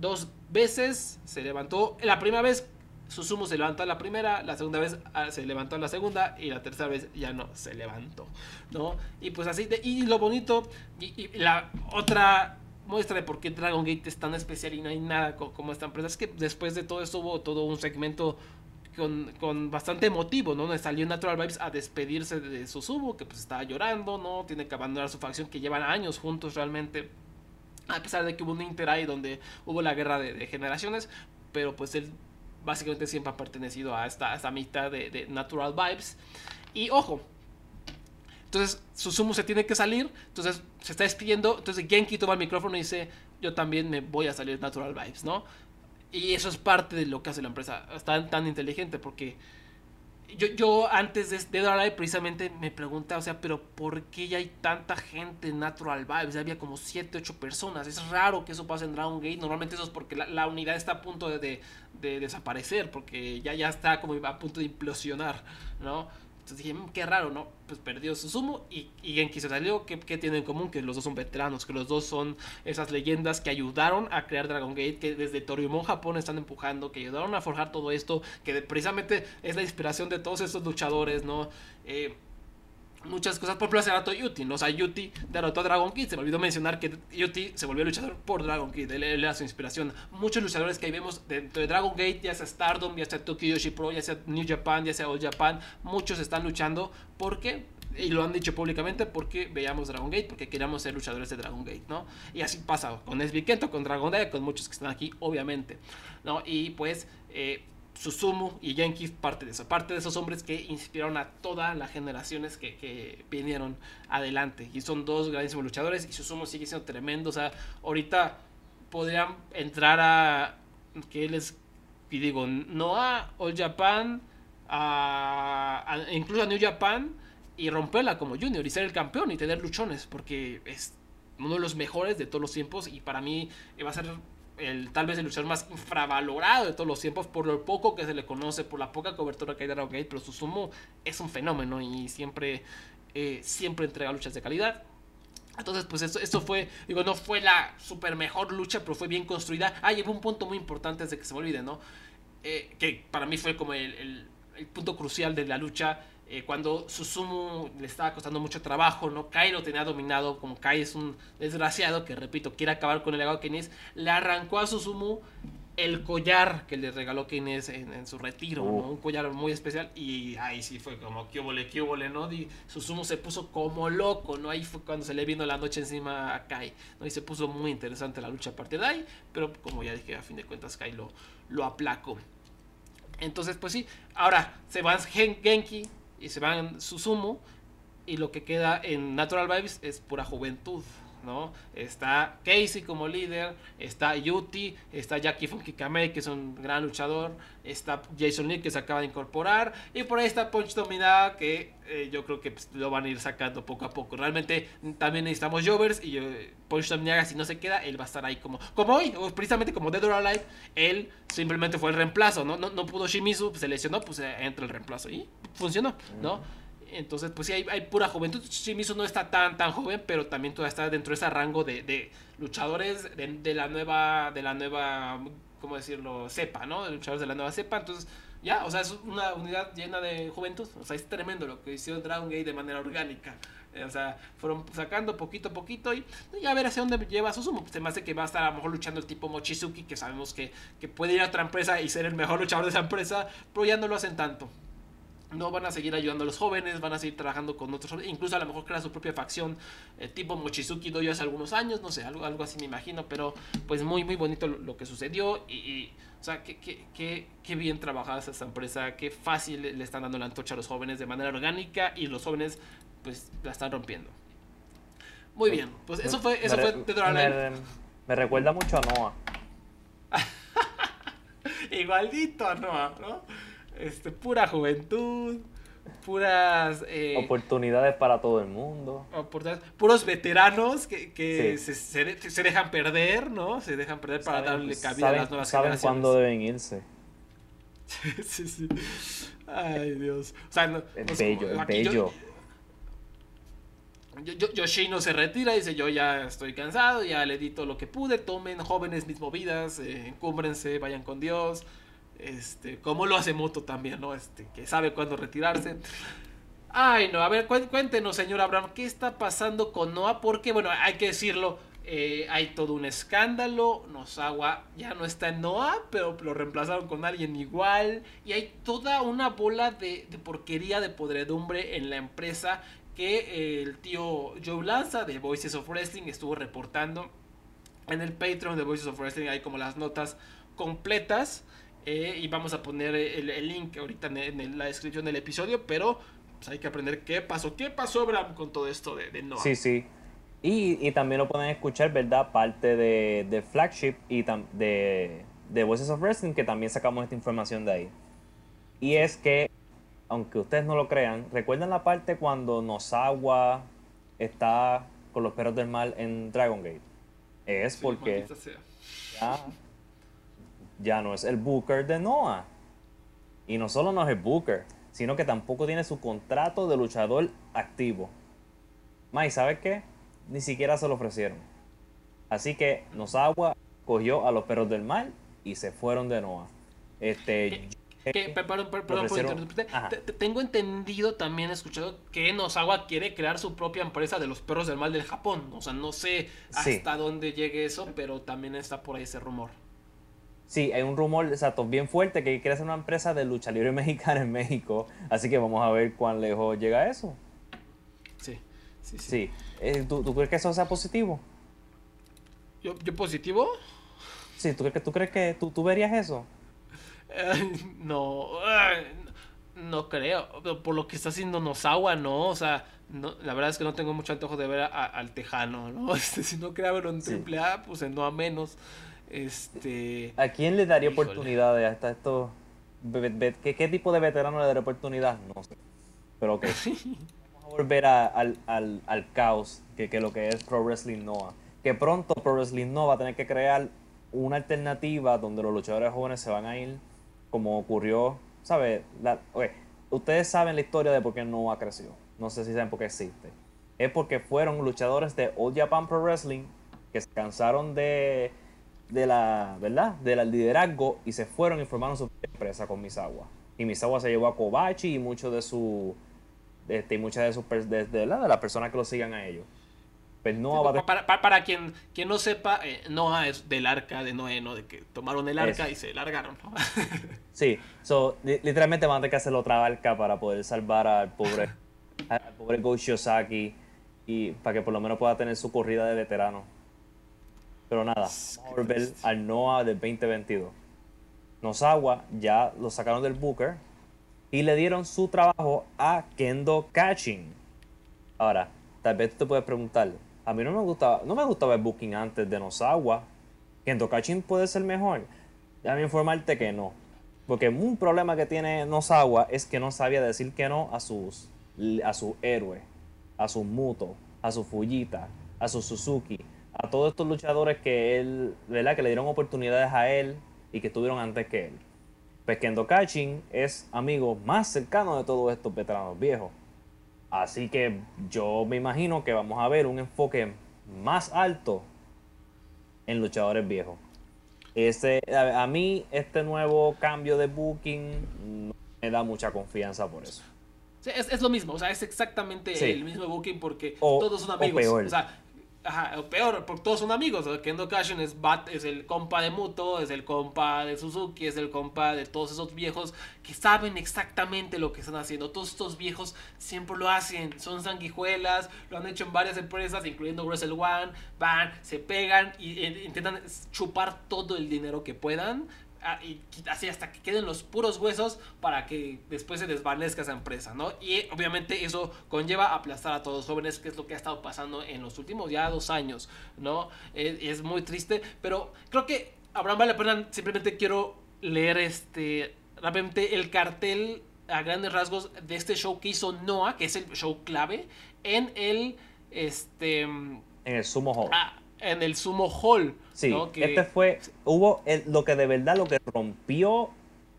Dos veces se levantó. La primera vez Susumu se levantó la primera, la segunda vez ah, se levantó la segunda y la tercera vez ya no se levantó, ¿no? Y pues así, y lo bonito, y, la otra muestra de por qué Dragon Gate es tan especial y no hay nada como esta empresa, es que después de todo esto hubo todo un segmento con, con, bastante emotivo, ¿no? Salió Natural Vibes a despedirse de Susumu, que pues estaba llorando, ¿no? Tiene que abandonar su facción, que llevan años juntos realmente. A pesar de que hubo un Inter ahí donde hubo la guerra de, de generaciones, pero pues él básicamente siempre ha pertenecido a esta, esta amistad de, Natural Vibes. Y ojo, entonces Susumu se tiene que salir, entonces se está despidiendo, entonces Genki toma el micrófono y dice, yo también me voy a salir Natural Vibes, ¿no? Y eso es parte de lo que hace la empresa, está tan inteligente porque yo, yo antes de or precisamente me preguntaba, o sea, pero ¿por qué ya hay tanta gente en Natural Vibes? Había como 7, 8 personas. Es raro que eso pase en Dragon Gate. Normalmente eso es porque la, unidad está a punto de, de, desaparecer, porque ya, ya está como a punto de implosionar, ¿no? Entonces dije, "Mm, qué raro, ¿no? Pues perdió Susumu y, y Genki se salió. ¿Qué, ¿Qué tienen en común? Que los dos son veteranos, que los dos son esas leyendas que ayudaron a crear Dragon Gate, que desde Toriumon, Japón están empujando, que ayudaron a forjar todo esto, que precisamente es la inspiración de todos estos luchadores, ¿no? Eh, muchas cosas. Por ejemplo, hace rato Yuti, ¿no? O sea, Yuti derrotó a Dragon Kid. Se me olvidó mencionar que Yuti se volvió luchador por Dragon Kid. Él, era su inspiración. Muchos luchadores que ahí vemos dentro de Dragon Gate, ya sea Stardom, ya sea Tokyo Yoshi Pro, ya sea New Japan, ya sea All Japan, muchos están luchando porque. Y lo han dicho públicamente porque veíamos Dragon Gate, porque queríamos ser luchadores de Dragon Gate, ¿no? Y así pasa con SB Kento, con Dragon Gate, con muchos que están aquí, obviamente, ¿no? Y pues, eh, Susumu y Genki parte de eso, parte de esos hombres que inspiraron a todas las generaciones que, que vinieron adelante. Y son dos grandísimos luchadores y Susumu sigue siendo tremendo. O sea, ahorita podrían entrar a, que les, y digo, no a All Japan, a, a- incluso a New Japan y romperla como junior y ser el campeón y tener luchones porque es uno de los mejores de todos los tiempos y para mí va a ser el, tal vez el luchador más infravalorado de todos los tiempos por lo poco que se le conoce, por la poca cobertura que hay de Dragon Gate, pero Susumu es un fenómeno y siempre, eh, siempre entrega luchas de calidad. Entonces, pues esto, esto fue, digo, no fue la super mejor lucha, pero fue bien construida. Ah, hubo un punto muy importante antes de que se me olvide, ¿no? Eh, que para mí fue como el- el punto crucial de la lucha. Eh, cuando Susumu le estaba costando mucho trabajo, ¿no? Kai lo tenía dominado, como Kai es un desgraciado que, repito, quiere acabar con el legado de Keynes, le arrancó a Susumu el collar que le regaló Keynes en, en su retiro, ¿no? Uh. Un collar muy especial y ahí sí fue como, qué óvole, qué óvole, ¿no? Y Susumu se puso como loco, ¿no? Ahí fue cuando se le vino la noche encima a Kai, ¿no? Y se puso muy interesante la lucha a partir de ahí, pero como ya dije, a fin de cuentas Kai lo, lo aplacó. Entonces, pues sí, ahora se van Gen- Genki y se van Susumu y lo que queda en Natural Vibes es pura juventud, Está Casey como líder, está Yuti, está Jackie Funky Kamei, que es un gran luchador, está Jason Lee, que se acaba de incorporar, y por ahí está Punch Dominada, que eh, yo creo que pues, lo van a ir sacando poco a poco. Realmente también necesitamos Jovers, y eh, Punch Dominada, si no se queda, él va a estar ahí como, como hoy, o precisamente como Dead or Alive, él simplemente fue el reemplazo, ¿no? No, no pudo Shimizu, pues, se lesionó, pues entra el reemplazo, y funcionó, ¿no? Entonces, pues sí, hay, hay pura juventud. Shimizu no está tan tan joven, pero también todavía está dentro de ese rango de, luchadores de, la nueva, de la nueva, ¿cómo decirlo? Cepa, ¿no? Luchadores de la nueva cepa. Entonces, ya, o sea, es una unidad llena de juventud. O sea, es tremendo lo que hicieron Dragon Gate de manera orgánica. Eh, O sea, fueron sacando poquito a poquito y, y a ver hacia dónde lleva Susumu. Se me hace que va a estar a lo mejor luchando el tipo Mochizuki, que sabemos que, que puede ir a otra empresa y ser el mejor luchador de esa empresa, pero ya no lo hacen tanto no van a seguir ayudando a los jóvenes, van a seguir trabajando con otros, incluso a lo mejor crea su propia facción, eh, tipo Mochizuki Doyo hace algunos años, no sé, algo, algo así me imagino, pero pues muy, muy bonito lo, lo que sucedió y, y, o sea, qué, qué, qué, qué bien trabajada es esta empresa, qué fácil le, están dando la antorcha a los jóvenes de manera orgánica y los jóvenes pues la están rompiendo. Muy bien, pues eso fue, eso me, fue me, me recuerda mucho a Noah. Igualito, ¿no? ¿no? Este, pura juventud, puras... eh, Oportunidades para todo el mundo. oportunidades, puros veteranos que, que Sí. se, se se dejan perder, ¿no? Se dejan perder para Saben- darle cabida a saben, las nuevas saben generaciones. cuándo deben irse. sí, sí. Ay, Dios. O sea, no, Es pues, bello, es bello. Yo, yo- Yoshino se retira y dice, yo ya estoy cansado, ya le di todo lo que pude, tomen jóvenes mis movidas, eh, encúmbrense, vayan con Dios. Este, como lo hace Moto también, ¿no? Este, que sabe cuándo retirarse. Ay, no, a ver, cué- cuéntenos, señor Abraham, ¿qué está pasando con Noah? Porque, bueno, hay que decirlo, eh, hay todo un escándalo, Nozawa ya no está en Noah, pero lo reemplazaron con alguien igual, y hay toda una bola de, de porquería, de podredumbre en la empresa que eh, el tío Joe Lanza de Voices of Wrestling estuvo reportando. En el Patreon de Voices of Wrestling hay como las notas completas. Eh, y vamos a poner el, el link ahorita en, en la descripción del episodio. Pero pues, hay que aprender qué pasó. ¿Qué pasó, Abraham, con todo esto de, de Noah? Sí, sí. Y, y también lo pueden escuchar, ¿verdad? Parte de, de Flagship y tam- de, de Voices of Wrestling, que también sacamos esta información de ahí. Y es que, aunque ustedes no lo crean, ¿recuerdan la parte cuando Nozawa está con los perros del mal en Dragon Gate? Es Sí, porque sea. ya, ya no es el Booker de Noah. Y no solo no es el Booker, sino que tampoco tiene su contrato de luchador activo. Mai, ¿sabes qué? Ni siquiera se lo ofrecieron. Así que Nosawa cogió a los perros del mal y se fueron de Noah. Este, que, perdón, perdón, por interrumpirte. Tengo entendido, también he escuchado que Nosawa quiere crear su propia empresa de los perros del mal del Japón. O sea, no sé hasta dónde llegue eso, pero también está por ahí ese rumor. Sí, hay un rumor exacto, bien fuerte que quiere hacer una empresa de lucha libre mexicana en México. Así que vamos a ver cuán lejos llega eso. Sí, sí, sí. sí. Eh, ¿tú, crees que eso sea positivo? ¿Yo, yo positivo? Sí, ¿tú crees que, tú, crees que tú, tú verías eso? no, no creo. Por lo que está haciendo Nosawa, no. O sea, la verdad es que no tengo mucho antojo de ver al Tejano, ¿no? Este, si no quería verlo en AAA, pues en no a menos. Este. ¿A quién le daría oportunidades hasta esto? ¿Qué, ¿Qué, tipo de veterano le daría oportunidad? No sé. Pero ok. Vamos a volver al, al, al, caos que, que lo que es Pro Wrestling Noah. Que pronto Pro Wrestling Noah va a tener que crear una alternativa donde los luchadores jóvenes se van a ir como ocurrió, ¿sabes? ustedes saben la historia de por qué Noah creció. No sé si saben por qué existe. Es porque fueron luchadores de Old Japan Pro Wrestling que se cansaron de, de la, ¿verdad? Del liderazgo y se fueron y formaron su empresa con Misawa. Y Misawa se llevó a Kobachi y muchos de su este, y muchas de sus de, de, de las personas que lo sigan a ellos. Pues para, para, quien, quien no sepa, eh, Noah es del arca de Noé, ¿no? De que tomaron el arca y se largaron, sí, so, literalmente van a tener que hacer otra arca para poder salvar al pobre, al pobre Go Shiosaki y para que por lo menos pueda tener su corrida de veterano. Pero nada, vamos a volver al Noah del 2022. Nosawa ya lo sacaron del Booker y le dieron su trabajo a Kendo Catching. Ahora, tal vez tú te puedes preguntar, a mí no me gustaba, no me gustaba el booking antes de Nosawa. Kendo Kachin puede ser mejor. Déjame informarte que no. Porque un problema que tiene Nosawa es que no sabía decir que no a sus a su héroe, a su Muto, a su Fujita, a su Suzuki, a todos estos luchadores que él, ¿verdad? Que le dieron oportunidades a él y que estuvieron antes que él. Pues Kendo Kachin es amigo más cercano de todos estos veteranos viejos. Así que yo me imagino que vamos a ver un enfoque más alto en luchadores viejos. Ese, a, mí este nuevo cambio de booking no me da mucha confianza por eso. es, lo mismo, o sea, es exactamente el mismo booking porque todos son amigos. O, sea, Ajá, o peor, porque todos son amigos. Kendo Kashin es, Bat, es el compa de Muto, es el compa de Suzuki, es el compa de todos esos viejos que saben exactamente lo que están haciendo. Todos estos viejos siempre lo hacen, son sanguijuelas, lo han hecho en varias empresas, incluyendo Wrestle One, van, se pegan y e, intentan chupar todo el dinero que puedan y así hasta que queden los puros huesos para que después se desvanezca esa empresa, ¿no? Y obviamente eso conlleva aplastar a todos los jóvenes, que es lo que ha estado pasando en los últimos ya dos años, ¿no? Es, es muy triste, pero creo que Abraham vale la pena, simplemente quiero leer este, rápidamente el cartel a grandes rasgos de este show que hizo Noah, que es el show clave, en el, este... En el Sumo Hall. Ah, en el Sumo Hall. Sí, este fue, hubo lo que de verdad lo que rompió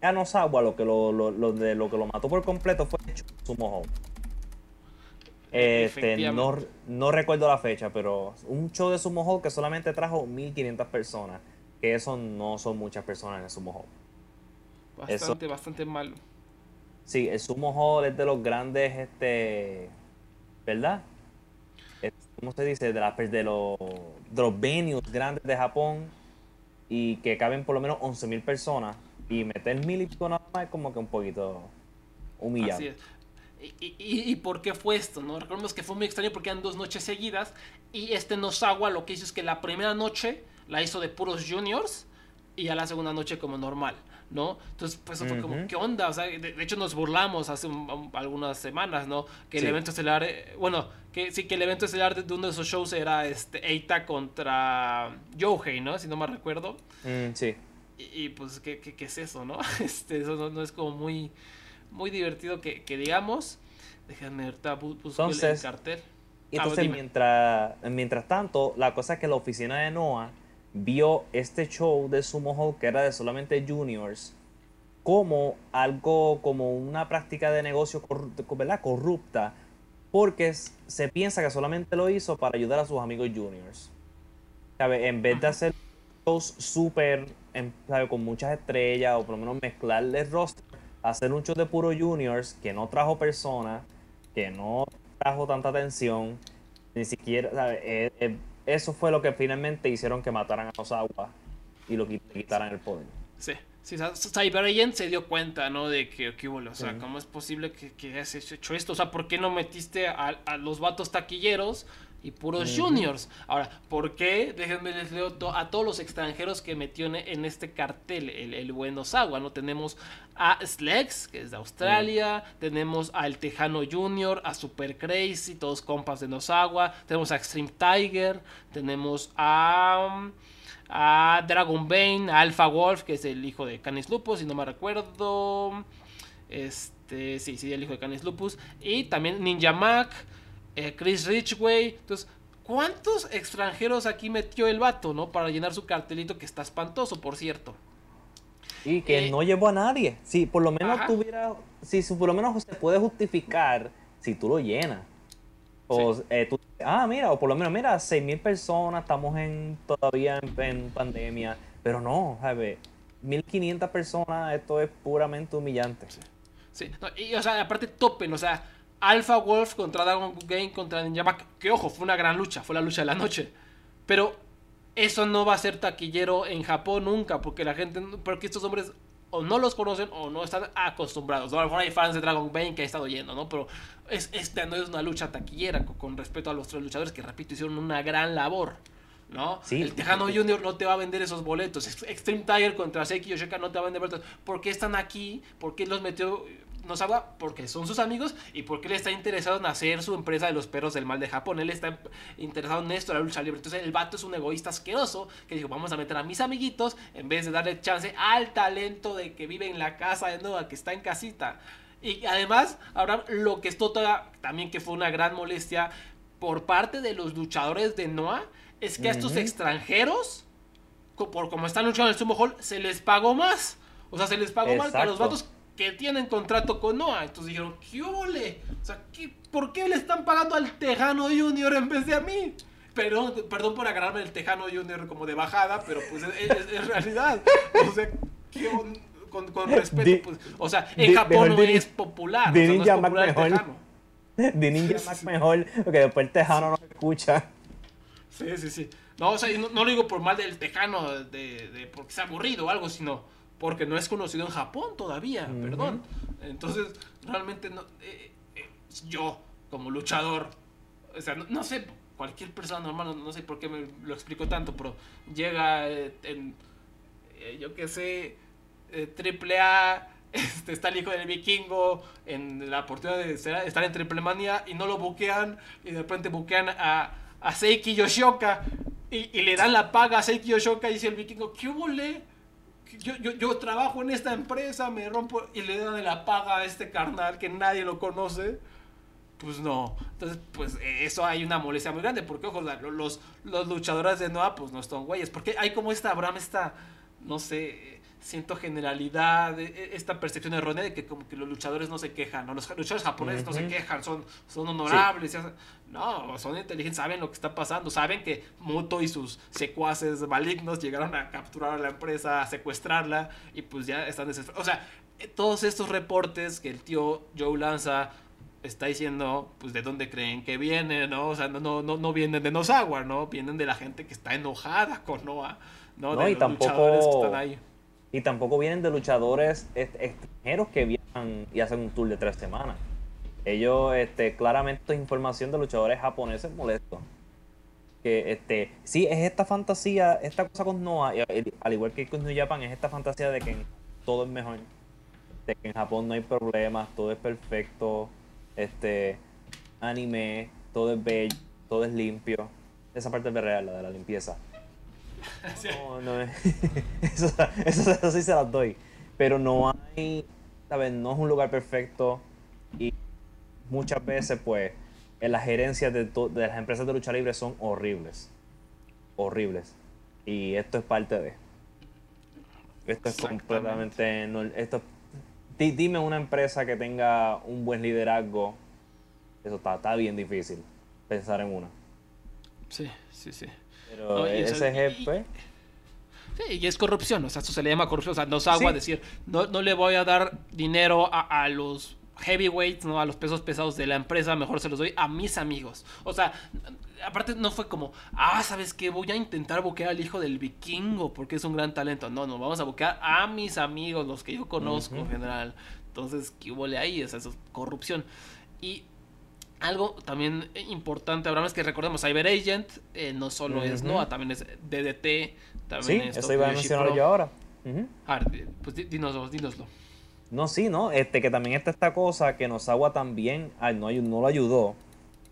a Nosawa, lo que lo, lo, de, lo que lo mató por completo fue el Sumo Hall. Este, no, no, recuerdo la fecha, pero un show de Sumo Hall que solamente trajo 1500 personas. Que eso no son muchas personas en el Sumo Hall. Bastante, bastante malo. Sí, el Sumo Hall es de los grandes, este, ¿verdad? ¿cómo se dice? De, la, de, los, de los venues grandes de Japón y que caben por lo menos 11.000 personas y meter mil y pico nada más es como que un poquito humillante. Así es. ¿Y, y, por qué fue esto? ¿no? Recordemos que fue muy extraño porque eran dos noches seguidas y este Nosawa lo que hizo es que la primera noche la hizo de puros juniors y a la segunda noche como normal. ¿No? Entonces, pues fue como, ¿qué onda? O sea, de, hecho nos burlamos hace algunas semanas, ¿no? Que el evento estelar, eh, bueno, que sí, que el evento estelar de, uno de esos shows era este Eita contra Yohei, ¿no? Si no me recuerdo. Mm, sí. Y, pues, ¿qué, ¿qué, es eso, no? Este, eso no, es como muy, muy divertido que, que digamos. Déjame ver, buscar el cartel. Y ah, entonces, mientras, mientras tanto, la cosa es que la oficina de Noah vio este show de Sumo Hall que era de solamente juniors como algo, como una práctica de negocio ¿verdad? corrupta, porque se piensa que solamente lo hizo para ayudar a sus amigos juniors. En vez de hacer shows súper, con muchas estrellas, o por lo menos mezclarle roster, hacer un show de puro juniors que no trajo personas, que no trajo tanta atención, ni siquiera, eh, eh, eso fue lo que finalmente hicieron que mataran a Osawa y lo quitaran el poder. Sí. Sí, Cyberagent se dio cuenta, ¿no? De que, que o sea, ¿cómo es posible que, que hayas hecho esto? O sea, ¿por qué no metiste a, a los vatos taquilleros y puros juniors. Ahora, ¿por qué? Déjenme les leo a todos los extranjeros que metió en, este cartel el, el buen Osawa, ¿no? Tenemos a Slex, que es de Australia, tenemos al Tejano Junior, a Super Crazy, todos compas de Nosagua, tenemos a Extreme Tiger, tenemos a a Dragon Bane, a Alpha Wolf, que es el hijo de Canis Lupus, si no me recuerdo. Este, sí, sí, el hijo de Canis Lupus. Y también Ninja Mac, eh, Chris Richway. Entonces, ¿cuántos extranjeros aquí metió el vato, no? Para llenar su cartelito que está espantoso, por cierto. Y que eh, no llevó a nadie. Si por lo menos tuviera, si por lo menos se puede justificar si tú lo llenas. O eh, tú, ah, mira, o por lo menos, mira, 6.000 personas, estamos en todavía en, pandemia, pero no, ¿sabes? 1.500 personas, esto es puramente humillante. Sí, y o sea, aparte topen, o sea, Alpha Wolf contra Dragon Game contra Ninja Mac. Que ojo, fue una gran lucha, fue la lucha de la noche. Pero eso no va a ser taquillero en Japón nunca, porque la gente, porque estos hombres o no los conocen o no están acostumbrados. A lo mejor hay fans de Dragon Bane que han estado yendo, ¿no? Pero es, esta no es una lucha taquillera con, respecto a los tres luchadores que, repito, hicieron una gran labor. ¿no? el Tejano Junior no te va a vender esos boletos. Extreme Tiger contra Seki Yoshika no te va a vender boletos. ¿Por qué están aquí? ¿Por qué los metió no sabe porque son sus amigos y porque él está interesado en hacer su empresa de los perros del mal de Japón. Él está interesado en esto, la lucha libre. Entonces el vato es un egoísta asqueroso que dijo, vamos a meter a mis amiguitos en vez de darle chance al talento de que vive en la casa de Noah, que está en casita. Y además, ahora lo que esto también que fue una gran molestia por parte de los luchadores de Noah, es que a estos extranjeros, por como están luchando en el Sumo Hall, se les pagó más. O sea, se les pagó más que a los vatos que tienen contrato con Noah. Entonces dijeron, ¿qué ole? O sea, ¿por qué le están pagando al Tejano Junior en vez de a mí? Perdón, perdón por agarrarme el Tejano Junior como de bajada, pero pues es, realidad. O sea, ¿qué con, con, respeto, pues, o sea, en Japón no es popular. De Ninja Mac mejor. De Ninja mejor, porque después el Tejano no escucha. Sí, sí, sí. No, o sea, no, no, lo digo por mal del Tejano, de, de porque sea aburrido o algo, sino porque no es conocido en Japón todavía, perdón. Entonces, realmente no, eh, eh, yo, como luchador, o sea, no, sé, cualquier persona normal, no, sé por qué me lo explico tanto, pero llega eh, en, yo qué sé, triple A, este, está el hijo del vikingo en la oportunidad de estar en triple manía y no lo buquean y de repente buquean a, a Seiki Yoshioka y, y, le dan la paga a Seiki Yoshioka y dice el vikingo, ¿qué volé? Yo, yo, yo, trabajo en esta empresa, me rompo y le dan la paga a este carnal que nadie lo conoce. Pues no. Entonces, pues eso hay una molestia muy grande. Porque, ojo, los, los luchadores de Noah, pues no son güeyes. Porque hay como esta Abraham, esta, no sé, siento generalidad, e, e, esta percepción errónea de que como que los luchadores no se quejan, ¿no? los luchadores japoneses no se quejan, son, son honorables, no, son inteligentes, saben lo que está pasando, saben que Muto y sus secuaces malignos llegaron a capturar a la empresa, a secuestrarla y pues ya están desesperados. O sea, eh, todos estos reportes que el tío Joe lanza está diciendo, pues de dónde creen que vienen, ¿no? O sea, no, no, no, no vienen de Nosawa, ¿no? Vienen de la gente que está enojada con Noah, ¿no? de y los luchadores que están ahí y tampoco vienen de luchadores extranjeros que viajan y hacen un tour de tres semanas. Ellos, este, claramente, es información de luchadores japoneses molestos. Que, este, sí, es esta fantasía, esta cosa con Noah, al igual que con New Japan, es esta fantasía de que todo es mejor. De que en Japón no hay problemas, todo es perfecto, este, anime, todo es bello, todo es limpio. Esa parte es real, la de la limpieza. No, no es. Eso, eso, sí se las doy. Pero no hay. ¿sabes? No es un lugar perfecto. Y muchas veces, pues, en las gerencias de, de las empresas de lucha libre son horribles. Horribles. Y esto es parte de. Esto es completamente. No, esto di- dime una empresa que tenga un buen liderazgo. Eso está, está bien difícil pensar en una. Sí, sí, sí. Pero No, eso- ese jefe, Sí, y es corrupción, o sea, eso se le llama corrupción, o sea, nos agua Sí. decir, no, no le voy a dar dinero a, a los heavyweights, ¿no? A los pesos pesados de la empresa, mejor se los doy a mis amigos. O sea, aparte no fue como, ah, ¿sabes qué? Voy a intentar boquear al hijo del vikingo porque es un gran talento. No, no, vamos a boquear a mis amigos, los que yo conozco en general. Entonces, ¿qué hubo ahí? O sea, eso es corrupción. Y algo también importante, Abraham, es que recordemos, Cyber Agent eh, no solo es. NOAA, también es DDT, sí, es eso iba a mencionar yo ahora. A ver, di- pues dínoslo, dínoslo. No, sí, ¿no? Este, que también está esta cosa que Nozawa también no, no lo ayudó.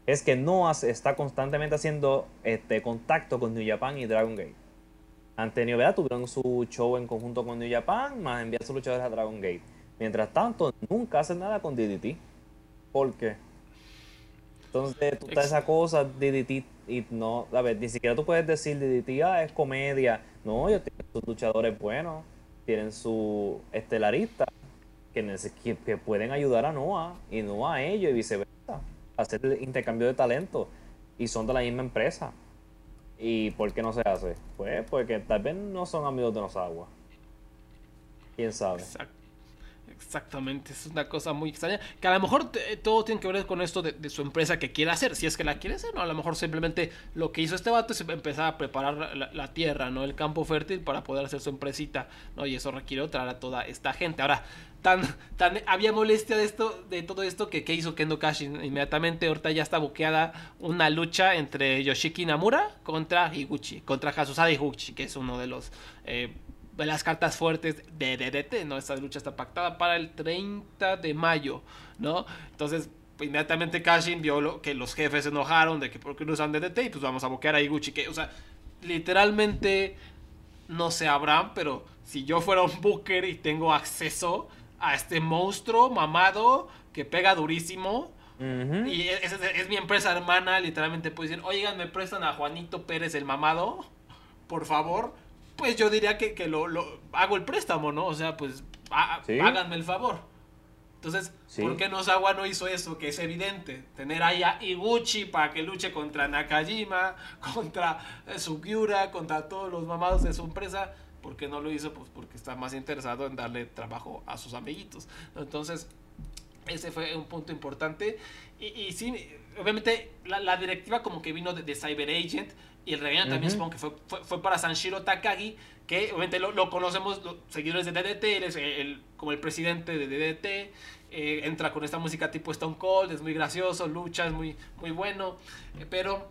Es que Noah está constantemente haciendo este, contacto con New Japan y Dragon Gate. Han tenido, ¿verdad? Tuvieron su show en conjunto con New Japan, más enviar sus luchadores a Dragon Gate. Mientras tanto, nunca hacen nada con DDT. ¿Por qué? Entonces, tú estás esa cosa, DDT, y no, a ver, ni siquiera tú puedes decir DDT, ah, es comedia. No, ellos tienen sus luchadores buenos, tienen su estelarista, que, que, que pueden ayudar a Noah y Noah a ellos y viceversa. Hacer el intercambio de talento. Y son de la misma empresa. ¿Y por qué no se hace? Pues porque tal vez no son amigos de Nozawa. ¿Quién sabe? Exact- Exactamente, es una cosa muy extraña. Que a lo mejor todo tiene que ver con esto de, su empresa que quiere hacer. Si es que la quiere hacer, ¿no? A lo mejor simplemente lo que hizo este vato es empezar a preparar la, tierra, ¿no? El campo fértil para poder hacer su empresita, ¿no? Y eso requiere traer a toda esta gente. Ahora, tan, tan había molestia de esto, de todo esto, que ¿qué hizo Kendo Kashi? Inmediatamente ahorita ya está buqueada una lucha entre Yoshiki Namura contra Higuchi, contra Hasusada Higuchi, que es uno de los eh, las cartas fuertes de DDT, ¿no? Esta lucha está pactada para el 30 de mayo, ¿no? Entonces, inmediatamente Kashin vio lo- que los jefes se enojaron de que por qué no usan DDT y pues vamos a boquear a Iguchi, que, o sea, literalmente, no sé Abraham, pero si yo fuera un booker y tengo acceso a este monstruo mamado que pega durísimo, y es, es- es mi empresa hermana, literalmente puedo decir, oigan, me prestan a Juanito Pérez el mamado, por favor. Pues yo diría que, que lo, lo- hago el préstamo, ¿no? O sea, pues há- Sí. háganme el favor. Entonces, Sí. ¿por qué Nozawa no hizo eso? Que es evidente. Tener ahí a Iguchi para que luche contra Nakajima, contra eh, Sugiura, contra todos los mamados de su empresa. ¿Por qué no lo hizo? Pues porque está más interesado en darle trabajo a sus amiguitos. Entonces, ese fue un punto importante. Y, y sí, obviamente la, la directiva como que vino de, de Cyber Agent y el regaño también Ujú. supongo que fue, fue, fue para Sanshiro Takagi, que obviamente lo, lo conocemos, los seguidores de DDT, él es el, el- como el presidente de DDT, eh, entra con esta música tipo Stone Cold, es muy gracioso, lucha, es muy, muy bueno, eh, pero...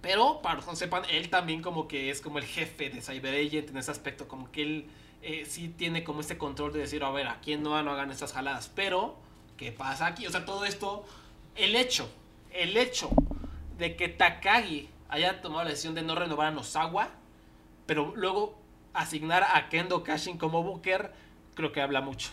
Pero, para los que no sepan, él también como que es como el jefe de Cyber Agent en ese aspecto, como que él eh, sí tiene como este control de decir, a ver, aquí Noah no hagan estas jaladas. Pero, ¿qué pasa aquí? O sea, todo esto, el hecho, el hecho de que Takagi haya tomado la decisión de no renovar a Nozawa, pero luego asignar a Kendo Kashin como Booker, creo que habla mucho,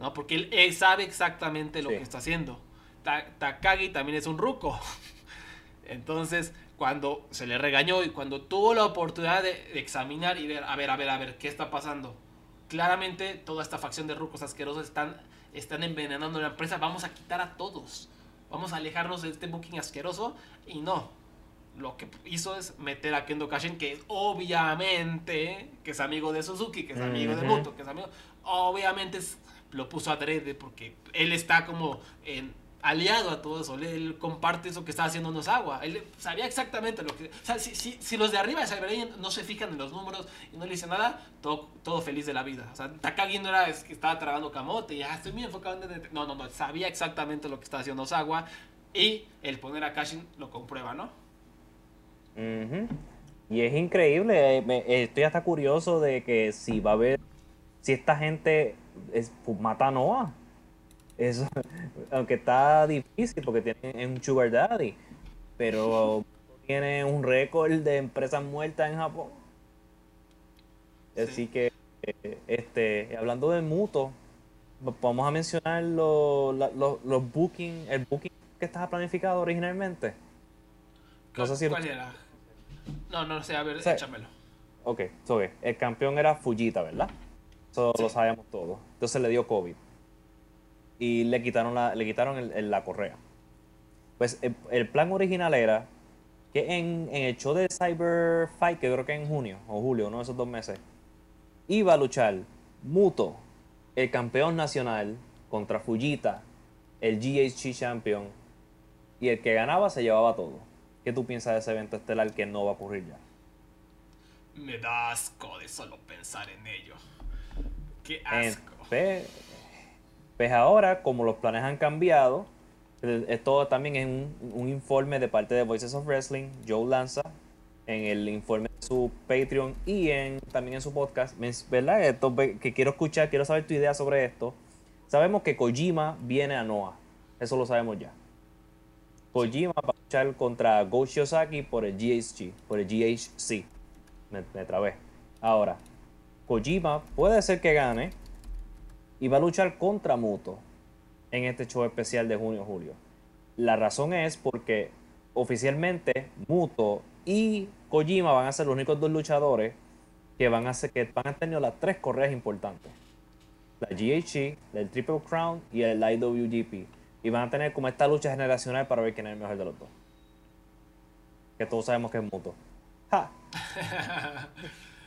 ¿no? Porque él, él sabe exactamente lo Sí. que está haciendo. Ta- Takagi también es un ruco. Entonces, cuando se le regañó y cuando tuvo la oportunidad de, de examinar y ver, a ver, a ver, a ver, ¿qué está pasando? Claramente toda esta facción de rucos asquerosos están, están envenenando la empresa. Vamos a quitar a todos. Vamos a alejarnos de este booking asqueroso. Y no. Lo que hizo es meter a Kendo Kashin, que obviamente que es amigo de Suzuki, que es amigo de. Muto, que es amigo. Obviamente es- lo puso a Drede porque él está como en aliado a todo eso. Él, comparte eso que está haciendo Nozawa. Él sabía exactamente lo que. O sea, si, si, si los de arriba de Cyber Agent no se fijan en los números y no le dicen nada, todo, todo feliz de la vida. O sea, Takagi no era es que estaba tragando camote y ya estoy muy enfocado en. DDT". No, no, no. Sabía exactamente lo que estaba haciendo Nozawa. Y el poner a Kashin lo comprueba, ¿no? Ujú. Y es increíble, eh, me- estoy hasta curioso de que si va a haber, si esta gente es, pues, mata a Noah. Eso, aunque está difícil porque tiene es un sugar daddy, pero tiene un récord de empresas muertas en Japón. Así Sí. que, eh, este, hablando de Muto, v- vamos a mencionar lo- la- lo- los booking, el booking que estaba planificado originalmente. No sé si ¿Cuál era? No, no sé, a ver, O sea, échamelo. Ok, el campeón era Fujita, ¿verdad? Eso lo sabemos todos. Entonces le dio COVID. y le quitaron la, le quitaron el- el- la correa. Pues el, el plan original era que en, en el show de Cyber Fight, que creo que en junio o julio, uno de esos dos meses, iba a luchar Muto, el campeón nacional, contra Fujita, el GHC champion, y el que ganaba se llevaba todo. ¿Qué tú piensas de ese evento estelar que no va a ocurrir ya? Me da asco de solo pensar en ello. Qué asco. Pues, pues ahora, como los planes han cambiado, esto también es un, un informe de parte de Voices of Wrestling, Joe Lanza, en el informe de su Patreon y en, también en su podcast, ¿verdad? Esto, que quiero escuchar, quiero saber tu idea sobre esto. Sabemos que Kojima viene a Noah, eso lo sabemos ya. Kojima va a luchar contra Go Shiozaki por el GHC, por el GHC. Me, me. Ahora, Kojima puede ser que gane y va a luchar contra Muto en este show especial de junio-julio. La razón es porque oficialmente Muto y Kojima van a ser los únicos dos luchadores que van a, que van a tener las tres correas importantes. La GHC, el Triple Crown y el IWGP. Y van a tener como esta lucha generacional para ver quién es el mejor de los dos. Que todos sabemos que es Muto. ¡Ja!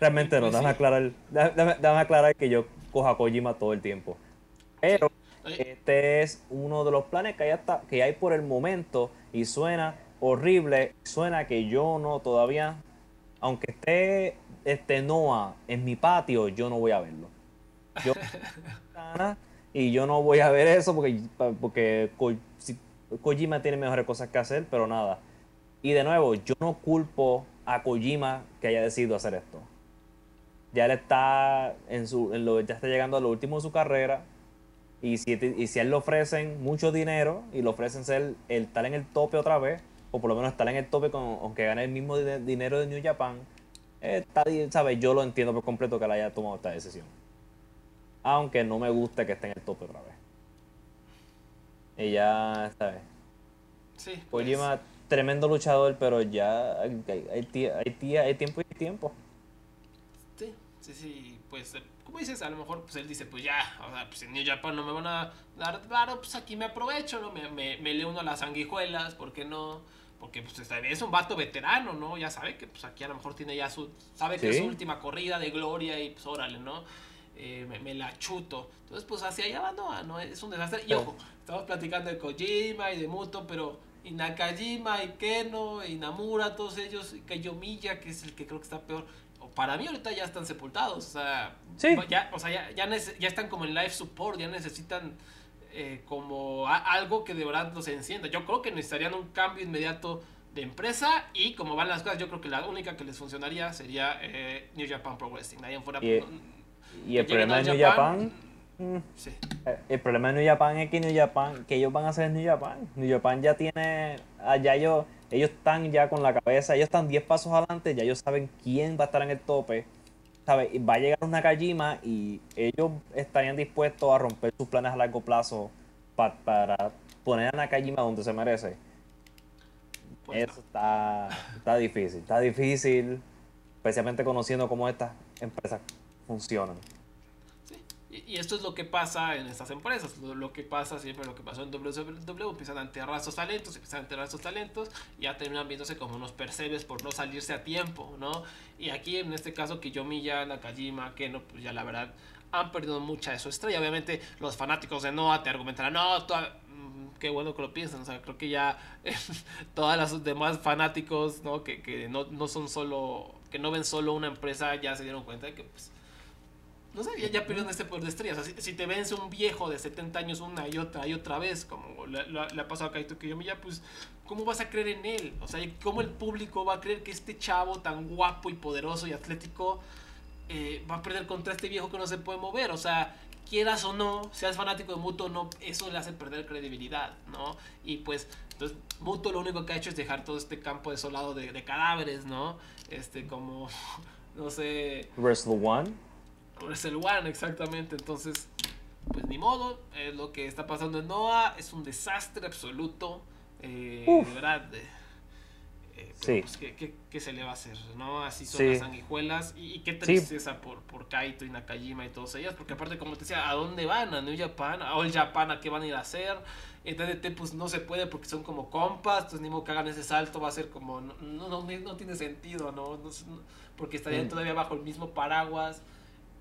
Realmente no, déjame aclarar, déjame, déjame aclarar que yo cojo a Kojima todo el tiempo. Pero este es uno de los planes que hay, hasta, que hay por el momento y suena horrible, suena que yo no todavía, aunque esté este Noah en mi patio, yo no voy a verlo. Yo y yo no voy a ver eso porque, porque Ko- Kojima tiene mejores cosas que hacer, pero nada. Y de nuevo, yo no culpo a Kojima que haya decidido hacer esto. Ya él está en su, en lo, ya está llegando a lo último de su carrera. Y si, y si a él le ofrecen mucho dinero y le ofrecen ser el estar en el tope otra vez, o por lo menos estar en el tope con, aunque gane el mismo dine- dinero de New Japan, eh, está, ¿sabes? Yo lo entiendo por completo que él haya tomado esta decisión. Aunque no me gusta que esté en el tope otra vez. Y ya, ¿sabes? sí, pues, Kojima, tremendo luchador, pero ya hay, hay, hay hay tie- hay tiempo y tiempo. Sí, sí, sí, pues, eh, como dices, a lo mejor pues él dice, pues ya, o sea, pues en New Japan no me van a dar claro, pues aquí me aprovecho, ¿no? Me, me, me le uno a las sanguijuelas, ¿por qué no? Porque pues es un vato veterano, ¿no? Ya sabe que pues aquí a lo mejor tiene ya su, sabe que es Sí. su última corrida de gloria y pues órale, ¿no? Eh, me, me la chuto. Entonces pues hacia allá va Noah, ¿no? Es un desastre. Y ojo, estamos platicando de Kojima y de Muto, pero y Nakajima y Keno y Namura, todos ellos, y Kayomiya, que es el que creo que está peor. o Para mí ahorita ya están sepultados, o sea, Sí. ya, o sea, ya, ya, están como en life support, ya necesitan eh, como algo que de verdad los encienda. Yo creo que necesitarían un cambio inmediato de empresa y como van las cosas, yo creo que la única que les funcionaría sería eh, New Japan Pro Wrestling. Ahí en fuera, no- Y el problema de New Japan, Japan, sí. eh, el problema de New Japan es que New Japan, que ellos van a hacer en New Japan. New Japan ya tiene, allá ellos, ellos están ya con la cabeza, ellos están 10 pasos adelante, ya ellos saben quién va a estar en el tope. ¿sabe? Va a llegar una Nakajima y ellos estarían dispuestos a romper sus planes a largo plazo pa- para poner a Nakajima donde se merece. Pues no. Eso está, está difícil, está difícil, especialmente conociendo cómo estas empresas funcionan. Sí, Y, esto es lo que pasa en estas empresas, lo, que pasa siempre, lo que pasó en WWE, empiezan a enterrar estos talentos, empiezan a enterrar estos talentos, y ya terminan viéndose como unos percebes por no salirse a tiempo, ¿no? Y aquí en este caso Kiyomiya, Nakajima, Keno, pues ya la verdad han perdido mucha de su estrella. Obviamente los fanáticos de Noah te argumentarán, no, toda- mm, qué bueno que lo piensan, o sea, creo que ya todas las demás fanáticos, ¿no? Que, que no, no son solo, que no ven solo una empresa, ya se dieron cuenta de que pues no sé, ya, ya este poder de estrella. O sea, si, si te vence un viejo de 70 años una y otra y otra vez, como le, ha pasado a Kaito Kiyomiya, pues, ¿cómo vas a creer en él? O sea, ¿cómo el público va a creer que este chavo tan guapo y poderoso y atlético eh, va a perder contra este viejo que no se puede mover? O sea, quieras o no, seas fanático de Muto o no, eso le hace perder credibilidad, ¿no? Y pues, entonces, Muto lo único que ha hecho es dejar todo este campo desolado de, de cadáveres, ¿no? Este, como, no sé, Wrestle One, Wrestle One, exactamente. Entonces, pues ni modo. Es lo que está pasando en Noah. Es un desastre absoluto. Eh, de verdad. eh, Eh, pero, Sí. pues, ¿qué, qué, qué se le va a hacer? ¿no? Así son Sí. las sanguijuelas. Y, y qué Sí. tristeza por, por Kaito y Nakajima y todos ellas. Porque aparte, como te decía, ¿a dónde van? ¿A New Japan? ¿A All Japan? ¿A qué van a ir a hacer? En TDT pues no se puede porque son como compas. Entonces ni modo que hagan ese salto. Va a ser como... No, no, no, no tiene sentido, ¿no? No- porque estarían Mm. todavía bajo el mismo paraguas.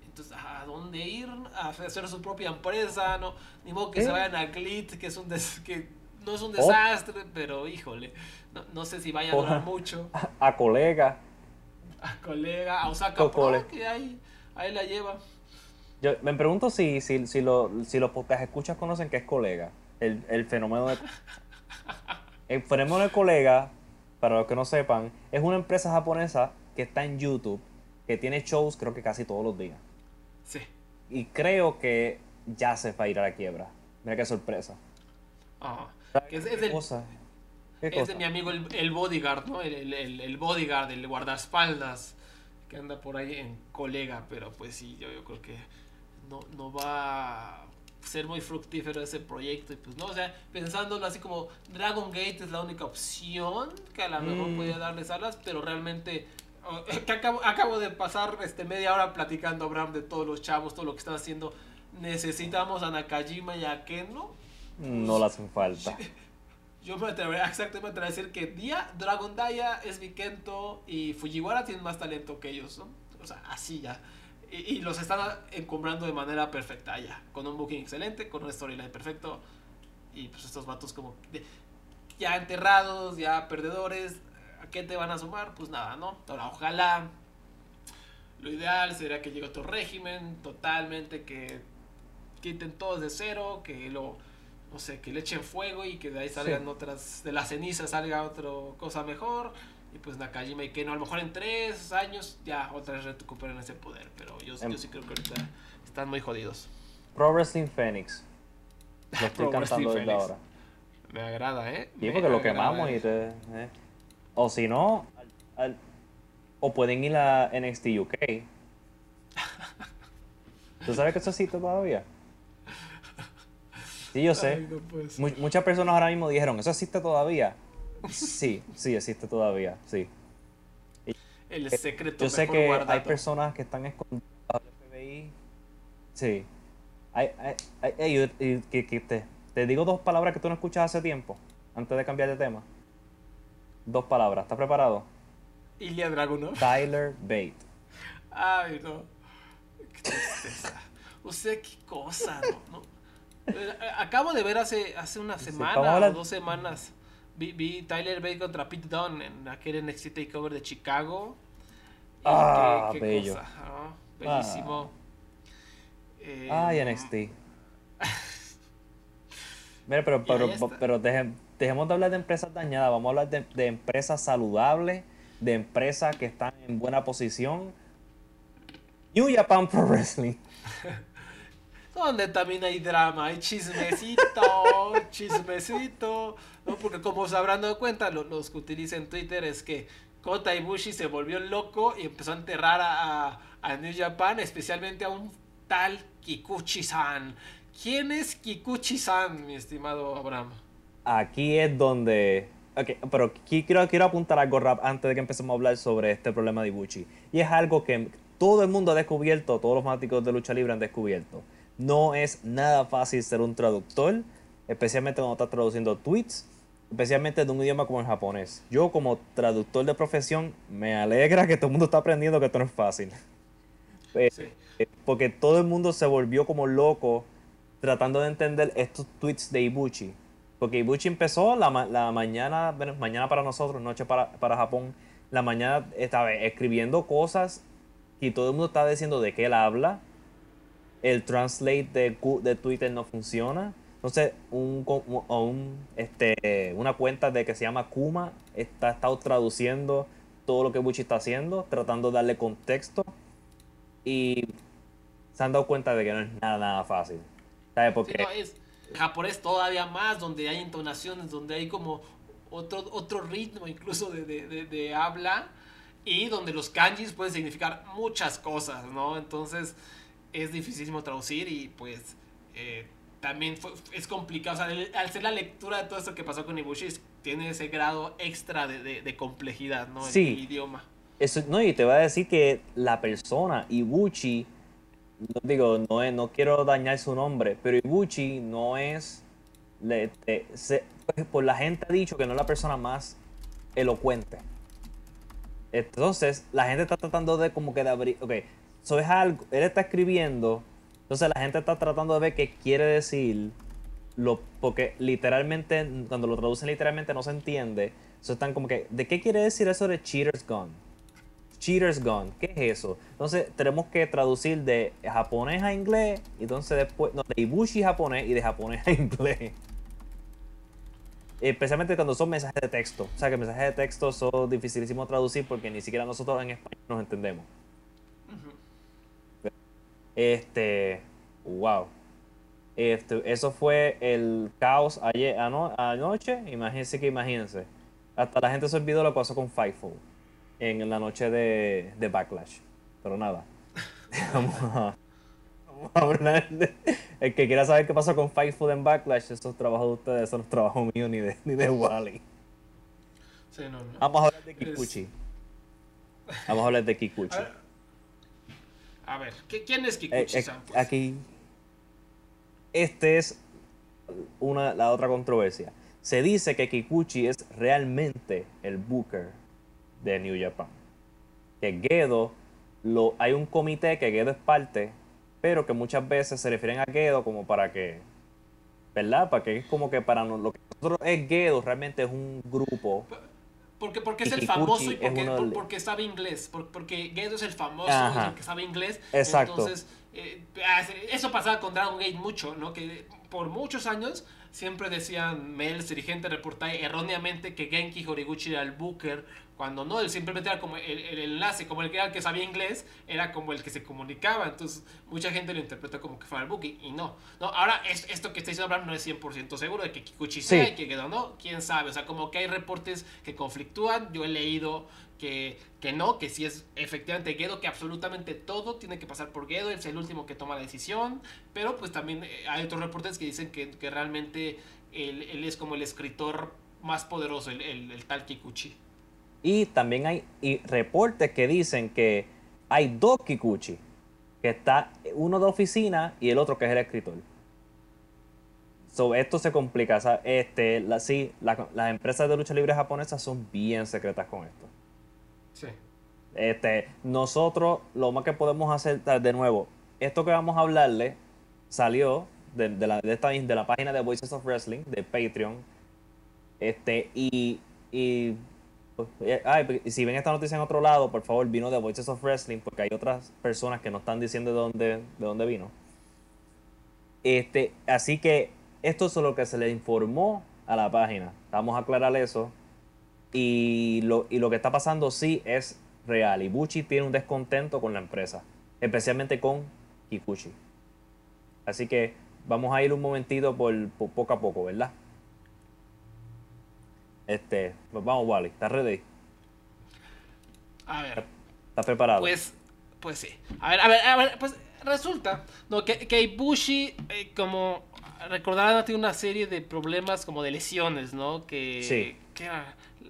Entonces, ¿a dónde ir? A hacer su propia empresa, ¿no? Ni modo que se vayan a Glit, que es un des- que no es un Oh. desastre, pero híjole, no, no sé si vaya a durar mucho. A colega. A colega, a Osaka. Pro, que ahí, ahí la lleva. Yo me pregunto si, si, si, lo- si los podcast escuchas conocen que es colega. El, el fenómeno de. El fenómeno de colega, para los que no sepan, es una empresa japonesa que está en YouTube, que tiene shows creo que casi todos los días. Sí. Y creo que ya se va a ir a la quiebra. Mira qué sorpresa. Ah, ¿Sabes que es, qué es del- cosa? ¿Qué es cosa? de mi amigo el, el bodyguard, ¿no? El, el- bodyguard, el guardaespaldas, que anda por ahí en colega, pero pues sí, yo, yo creo que no, no va a ser muy fructífero ese proyecto. Y pues no, o sea, pensándolo así como Dragon Gate es la única opción que a lo mejor Mm. podría darles alas, pero realmente... oh, que acabo, acabo de pasar este media hora platicando Abraham de todos los chavos, todo lo que están haciendo. Necesitamos a Nakajima y a Keno. No le hacen falta. Yo me atrevería exactamente a decir que Dia, Dragon Daya, es Kento y Fujiwara tienen más talento que ellos, ¿no? O sea, así ya. Y, y los están encumbrando de manera perfecta ya. Con un booking excelente, con un storyline perfecto. Y pues estos vatos como de- ya enterrados, ya perdedores. ¿A qué te van a sumar? Pues nada, ¿no? Ahora, ojalá. Lo ideal sería que llegue otro régimen totalmente que quiten todos de cero, que lo no sé, que le echen fuego y que de ahí salgan Sí. otras, de la ceniza salga otra cosa mejor. Y pues Nakajima y Keno, a lo mejor en tres años ya otra vez recuperen ese poder. Pero yo, Em- yo sí creo que ahorita están muy jodidos. Pro Wrestling Phoenix. Lo estoy cantando desde ahora. Me agrada, ¿eh? Sí, Me porque lo agrada quemamos y eso. te- eh. O si no, al- al- o pueden ir a NXT UK. ¿Tú sabes que eso existe todavía? Sí, yo sé. Ay, no muchas personas ahora mismo dijeron, ¿eso existe todavía? Sí, sí, existe todavía, sí. El secreto Yo sé que guardado. hay personas que están escondidas bajo el FBI. Sí. Hay, hay, hay- hay- y- y- que, que te, te digo dos palabras que tú no escuchas hace tiempo, antes de cambiar de tema. Dos palabras, ¿estás preparado? Ilya Dragunov. Tyler Bate. Ay, no. Qué tristeza. O sea, qué cosa, ¿no? ¿No? Eh, Acabo de ver hace, hace una semana o dos semanas. Vi, vi Tyler Bate contra Pete Dunne en aquel NXT Takeover de Chicago. Y Ah, qué, qué bello. cosa, ¿no? Bellísimo. Eh, Ay, NXT. Mira, pero, pero, pero deje- dejemos de hablar de empresas dañadas, vamos a hablar de, de empresas saludables, de empresas que están en buena posición. New Japan Pro Wrestling. Donde también hay drama, hay chismecito, chismecito, ¿no? Porque como se habrán dado cuenta, lo- los que utilizan Twitter es que Kota Ibushi se volvió loco y empezó a enterrar a, a- a New Japan, especialmente a un tal Kikuchi-san. ¿Quién es Kikuchi-san, mi estimado Abraham? Aquí es donde... Ok, pero quiero, quiero apuntar algo rap antes de que empecemos a hablar sobre este problema de Ibushi. Y es algo que todo el mundo ha descubierto, todos los fanáticos de lucha libre han descubierto. No es nada fácil ser un traductor, especialmente cuando estás traduciendo tweets, especialmente de un idioma como el japonés. Yo como traductor de profesión me alegra que todo el mundo está aprendiendo que esto no es fácil. Sí. eh, porque todo el mundo se volvió como loco tratando de entender estos tweets de Ibuchi. Porque Ibuchi empezó la, la mañana, bueno, mañana para nosotros, noche para, para Japón, la mañana estaba escribiendo cosas y todo el mundo estaba diciendo de qué él habla. El translate de, de Twitter no funciona. Entonces, un, un- este, una cuenta de que se llama Kuma está estado traduciendo todo lo que Ibuchi está haciendo, tratando de darle contexto y se han dado cuenta de que no es nada, nada fácil. ¿Sabes? Sí, Porque no, es japonés todavía más, donde hay entonaciones, donde hay como otro, otro ritmo incluso de, de- de- de habla y donde los kanjis pueden significar muchas cosas, ¿no? Entonces es dificilísimo traducir y pues eh, también es complicado. O sea, al ser la lectura de todo esto que pasó con Ibushi, tiene ese grado extra de, complejidad, ¿no? El, idioma. Eso, no, y te voy a decir que la persona, Ibuchi, no digo, no, es, no quiero dañar su nombre, pero Ibuchi no es. Pues, por la gente ha dicho que no es la persona más elocuente. Entonces, la gente está tratando de como que de abrir. Ok, eso es algo. Él está escribiendo. Entonces, la gente está tratando de ver qué quiere decir. Lo, porque literalmente, cuando lo traducen literalmente, no se entiende. Eso están como que. ¿De qué quiere decir eso de Cheaters Gone? Cheaters Gone, ¿qué es eso? Entonces, tenemos que traducir de japonés a inglés. Y entonces, después. No, de Ibushi japonés y de japonés a inglés. Especialmente cuando son mensajes de texto. O sea, que mensajes de texto son dificilísimos traducir porque ni siquiera nosotros en español nos entendemos. Este. Wow. Este, eso fue el caos ayer, anoche. Imagínense que imagínense. Hasta la gente se olvidó lo que pasó con Fightful en la noche de, de Backlash. Pero nada. El que quiera saber qué pasó con Fight Food en Backlash, eso es trabajo de ustedes, eso no es trabajo mío ni de, ni de Wally. Vamos a hablar de Kikuchi. Vamos a hablar de Kikuchi. A ver, ¿quién es Kikuchi? Eh, pues? Aquí. Este es una, la otra controversia. Se dice que Kikuchi es realmente el Booker de New Japan. Que Gedo, lo, hay un comité que Gedo es parte pero que muchas veces se refieren a Gedo como para que, ¿verdad? Para que es como que para lo que nosotros es Gedo realmente es un grupo. Porque, porque es el famoso y porque, porque sabe inglés. Porque Gedo es el famoso y el que sabe inglés. Exacto. Entonces, eh, eso pasaba con Dragon Gate mucho, ¿no? Que por muchos años siempre decían Mel, dirigente reportaje erróneamente que Genki Horiguchi era el booker cuando no, él simplemente era como el, enlace, como el que, era el que sabía inglés, era como el que se comunicaba. Entonces, mucha gente lo interpreta como que fuera el Buki, y no. no ahora, esto que estáis hablando no es 100% seguro de que Kikuchi sea y que quedó no, quién sabe. O sea, como que hay reportes que conflictúan. Yo he leído que, que no, que si es efectivamente Gedo, que absolutamente todo tiene que pasar por Gedo, es el último que toma la decisión. Pero pues también eh, hay otros reportes que dicen que, que realmente él, él, es como el escritor más poderoso, el, el, el tal Kikuchi. Y también hay reportes que dicen que hay dos Kikuchi. Que está uno de oficina y el otro que es el escritor. So, esto se complica. este, la, sí, las empresas de lucha libre japonesas son bien secretas con esto. Este, nosotros lo más que podemos hacer, de nuevo, esto que vamos a hablarle salió de, la, de, esta, de la página de Voices of Wrestling, de Patreon. Este, y, y Ay, si ven esta noticia en otro lado, por favor, vino de Voices of Wrestling, porque hay otras personas que no están diciendo de dónde, de dónde vino. Este, así que esto es lo que se le informó a la página. Vamos a aclarar eso. Y lo, y lo que está pasando sí es real. Ibuchi tiene un descontento con la empresa, especialmente con Kikuchi. Así que vamos a ir un momentito por poco a poco, ¿verdad? Este, pues vamos, Wally, ¿estás ready? A ver. ¿Estás preparado? Pues, pues sí. A ver, a ver, a ver, pues resulta no, que, que Ibushi, eh, como recordarán, tiene una serie de problemas como de lesiones, ¿no? Que, sí. que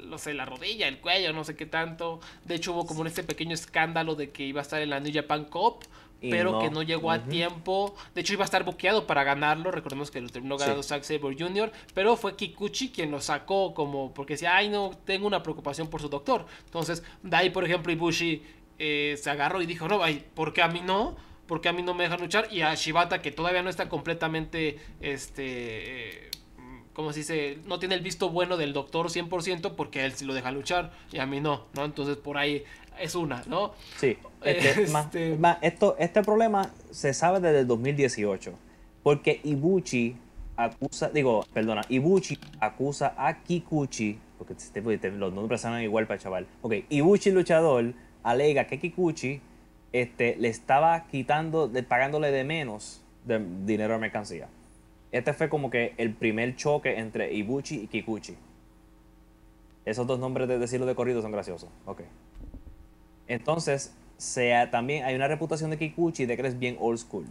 no sé, la rodilla, el cuello, no sé qué tanto. De hecho, hubo como este pequeño escándalo de que iba a estar en la New Japan Cup pero que no llegó a tiempo. De hecho, iba a estar buqueado para ganarlo. Recordemos que lo terminó ganando Zack Sabre Jr., pero fue Kikuchi quien lo sacó como porque decía, ay, no, tengo una preocupación por su doctor. Entonces, de ahí, por ejemplo, Ibushi eh, se agarró y dijo, no, ay, ¿por qué a mí no? ¿Por qué a mí no me dejan luchar? Y a Shibata, que todavía no está completamente, este... Eh, como se dice, no tiene el visto bueno del doctor 100% porque él sí lo deja luchar y a mí no, ¿no? Entonces por ahí es una, ¿no? Sí. Este, este esto, este problema se sabe desde el 2018. Porque Ibuchi acusa, digo, perdona, Ibuchi acusa a Kikuchi, porque los nombres son igual para chaval. Ok, Ibuchi luchador alega que Kikuchi este, le estaba quitando, pagándole de menos de dinero de mercancía. Este fue como que el primer choque entre Ibuchi y Kikuchi. Esos dos nombres de decirlo de corrido son graciosos. Ok. Entonces, sea, también hay una reputación de Kikuchi de que es bien old school.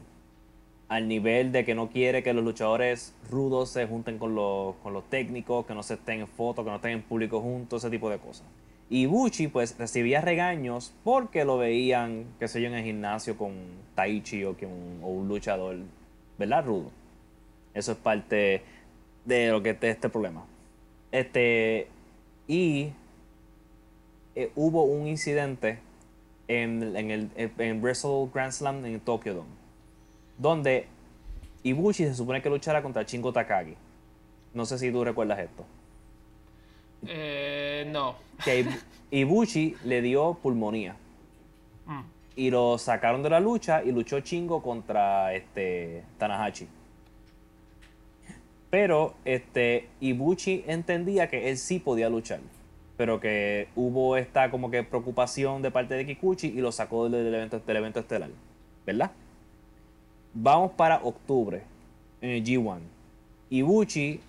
al nivel de que no quiere que los luchadores rudos se junten con los, técnicos, que no se estén en fotos, que no estén en público juntos, ese tipo de cosas. Y pues recibía regaños porque lo veían, qué sé yo, en el gimnasio con Taichi o, que un, o un luchador, ¿verdad? Rudo. Eso es parte de lo que es este problema. Este, y eh, hubo un incidente en, en el en Wrestle Grand Slam en Tokyo Dome, donde Ibushi se supone que luchará contra Shingo Takagi. No sé si tú recuerdas esto. Eh, no. Que Ibushi le dio pulmonía. Mm. Y lo sacaron de la lucha y luchó Chingo contra este Tanahashi. Pero este Ibushi entendía que él sí podía luchar. Pero que hubo esta como que preocupación de parte de Kikuchi y lo sacó del evento, del evento estelar. ¿Verdad? Vamos para octubre. En el G1. Ibuchi,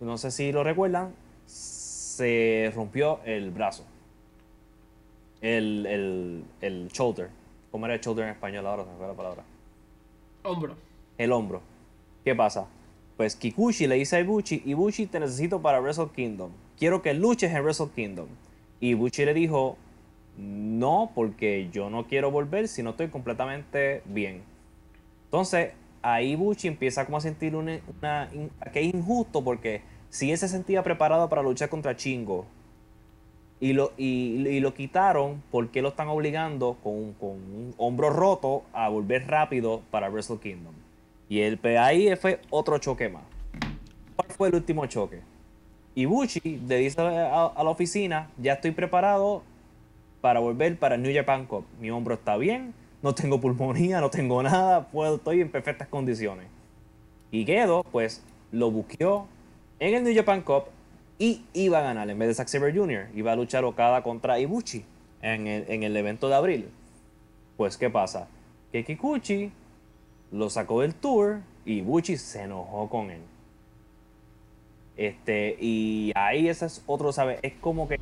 no sé si lo recuerdan, se rompió el brazo. El, el, el shoulder. ¿Cómo era el shoulder en español ahora? Se me fue la palabra. Hombro. El hombro. ¿Qué pasa? Pues Kikuchi le dice a Ibuchi, Ibuchi te necesito para Wrestle Kingdom. Quiero que luches en Wrestle Kingdom. Y Ibuchi le dijo, no, porque yo no quiero volver si no estoy completamente bien. Entonces, ahí Ibuchi empieza como a sentir una, que es injusto porque si él se sentía preparado para luchar contra Chingo y lo, y, lo quitaron, ¿por qué lo están obligando con, con un hombro roto a volver rápido para Wrestle Kingdom? Y el, ahí fue otro choque más. ¿Cuál fue el último choque? Ibushi le dice a, la oficina, ya estoy preparado para volver para New Japan Cup. Mi hombro está bien, no tengo pulmonía, no tengo nada, estoy en perfectas condiciones. Y Gedo, pues, lo buqueó en el New Japan Cup y iba a ganar en vez de Zack Sabre Jr. Iba a luchar Okada contra Ibushi en el, en el evento de abril. Pues, ¿qué pasa? Que Kikuchi lo sacó del tour y Ibushi se enojó con él. Este, y ahí ese es otro, ¿sabes? Es como que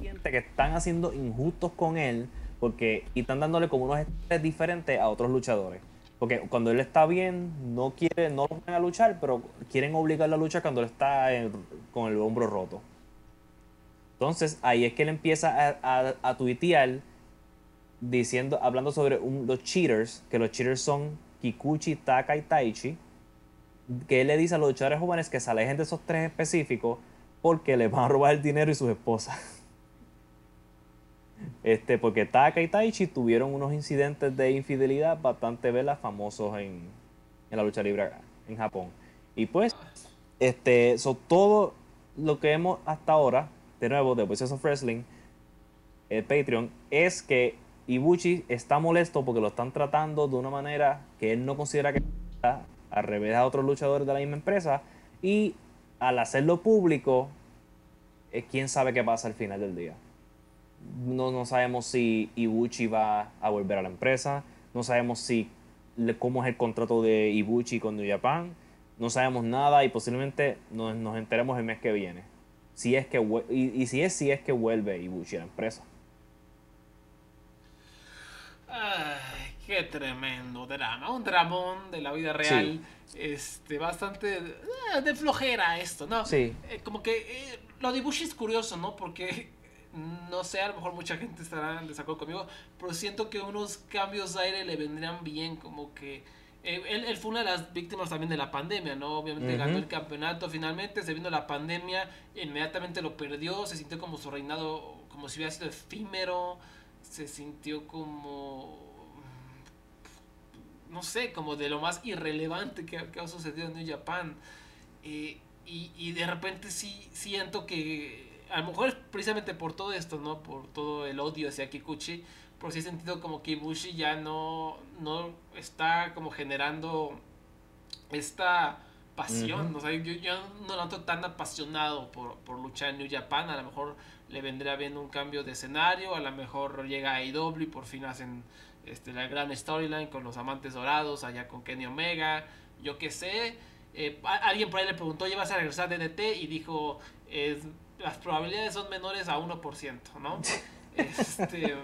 siente que están haciendo injustos con él porque y están dándole como unos estrés diferentes a otros luchadores. Porque cuando él está bien, no quiere, no lo ponen a luchar, pero quieren obligarlo a luchar cuando él está con el hombro roto. Entonces ahí es que él empieza a, a, a tuitear diciendo, hablando sobre los cheaters, que los cheaters son Kikuchi, Taka y Taichi, que él le dice a los luchadores jóvenes que se alejen de esos tres específicos porque les van a robar el dinero y sus esposas. Este, porque Taka y Taichi tuvieron unos incidentes de infidelidad bastante velas famosos en, en la lucha libre en Japón. Y pues, este, so, todo lo que hemos hasta ahora, de nuevo, de Voices of Wrestling, el Patreon, es que Ibuchi está molesto porque lo están tratando de una manera que él no considera que está, al revés a otros luchadores de la misma empresa. Y al hacerlo público, eh, quién sabe qué pasa al final del día. No, no sabemos si Ibuchi va a volver a la empresa. No sabemos si cómo es el contrato de Ibuchi con New Japan. No sabemos nada y posiblemente nos, nos enteremos el mes que viene. Si es que y, y si es si es que vuelve Ibuchi a la empresa. Ay, qué tremendo drama. Un dramón de la vida real. Este, bastante eh, de flojera esto, ¿no? Sí. Eh, como que eh, lo de Ibushi es curioso, ¿no? Porque, no sé, a lo mejor mucha gente estará en desacuerdo conmigo, pero siento que unos cambios de aire le vendrían bien, como que... él, él fue una de las víctimas también de la pandemia, ¿no? Obviamente ganó el campeonato finalmente, se vino la pandemia, inmediatamente lo perdió, se sintió como su reinado, como si hubiera sido efímero, se sintió como no sé, como de lo más irrelevante que, que ha sucedido en New Japan. Eh, y, y de repente sí siento que, a lo mejor es precisamente por todo esto, ¿no? Por todo el odio hacia Kikuchi, pero sí he sentido como que Ibushi ya no, no está como generando esta pasión. O sea, yo, yo no lo noto tan apasionado por, por luchar en New Japan. A lo mejor le vendría bien un cambio de escenario. A lo mejor llega a AEW y por fin hacen este, la gran storyline con los amantes dorados, allá con Kenny Omega. Yo qué sé. Eh, alguien por ahí le preguntó, ¿ya vas a regresar de DT? Y dijo, es- las probabilidades son menores a 1%, ¿no? este,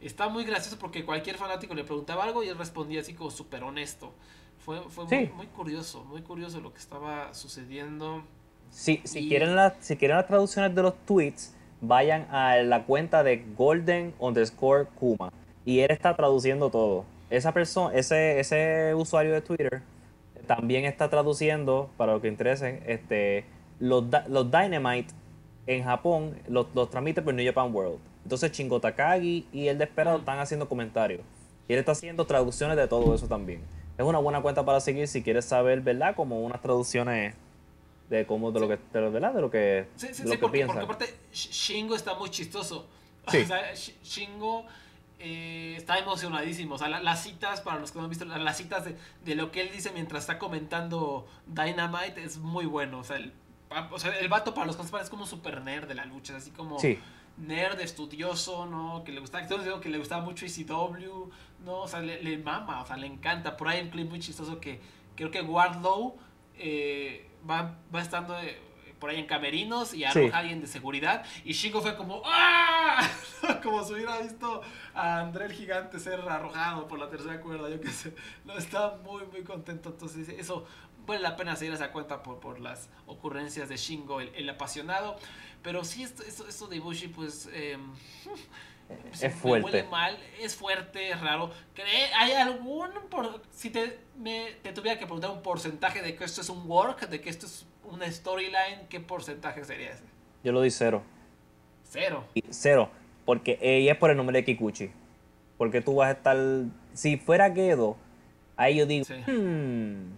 está muy gracioso porque cualquier fanático le preguntaba algo y él respondía así como súper honesto. Fue, fue muy, muy, curioso, muy curioso lo que estaba sucediendo. Sí, si, quieren la, si quieren las traducciones de los tweets, vayan a la cuenta de Golden underscore Kuma. Y él está traduciendo todo. Esa persona, ese, ese usuario de Twitter también está traduciendo, para lo que interesen, este, los, los Dynamite en Japón los, los transmite por New Japan World. Entonces Shingo Takagi y el Desperado están haciendo comentarios. Y él está haciendo traducciones de todo eso también. Es una buena cuenta para seguir si quieres saber, ¿verdad? Como unas traducciones de cómo de lo que de, ¿verdad? de lo que sí, sí, sí, porque, porque, aparte Shingo está muy chistoso. O sea, Shingo eh, está emocionadísimo. O sea las citas para los que no han visto las citas de, de, lo que él dice mientras está comentando Dynamite es muy bueno. O sea el, o sea, el vato para los que no es como un super nerd de la lucha así como nerd estudioso no que le gusta que le gustaba mucho ECW no o sea le, le, mama o sea le encanta. Por ahí un clip muy chistoso que creo que Wardlow eh, va, va estando eh, por ahí en camerinos y arroja a alguien de seguridad. Y Shingo fue como ¡Ah! como si hubiera visto a André el gigante ser arrojado por la tercera cuerda, yo qué sé. No, estaba muy, muy contento. Entonces, eso vale la pena seguir esa cuenta por, por las ocurrencias de Shingo, el, apasionado. Pero sí, esto, esto, de Ibushi, pues. Eh, es fuerte. mal, es fuerte, es raro. ¿Hay algún, por, si te, me, te tuviera que preguntar un porcentaje de que esto es un work, de que esto es una storyline, ¿qué porcentaje sería ese? Yo lo doy cero. ¿Cero? cero, porque ella es por el nombre de Kikuchi. Porque tú vas a estar, si fuera Gedo, ahí yo digo, hmm.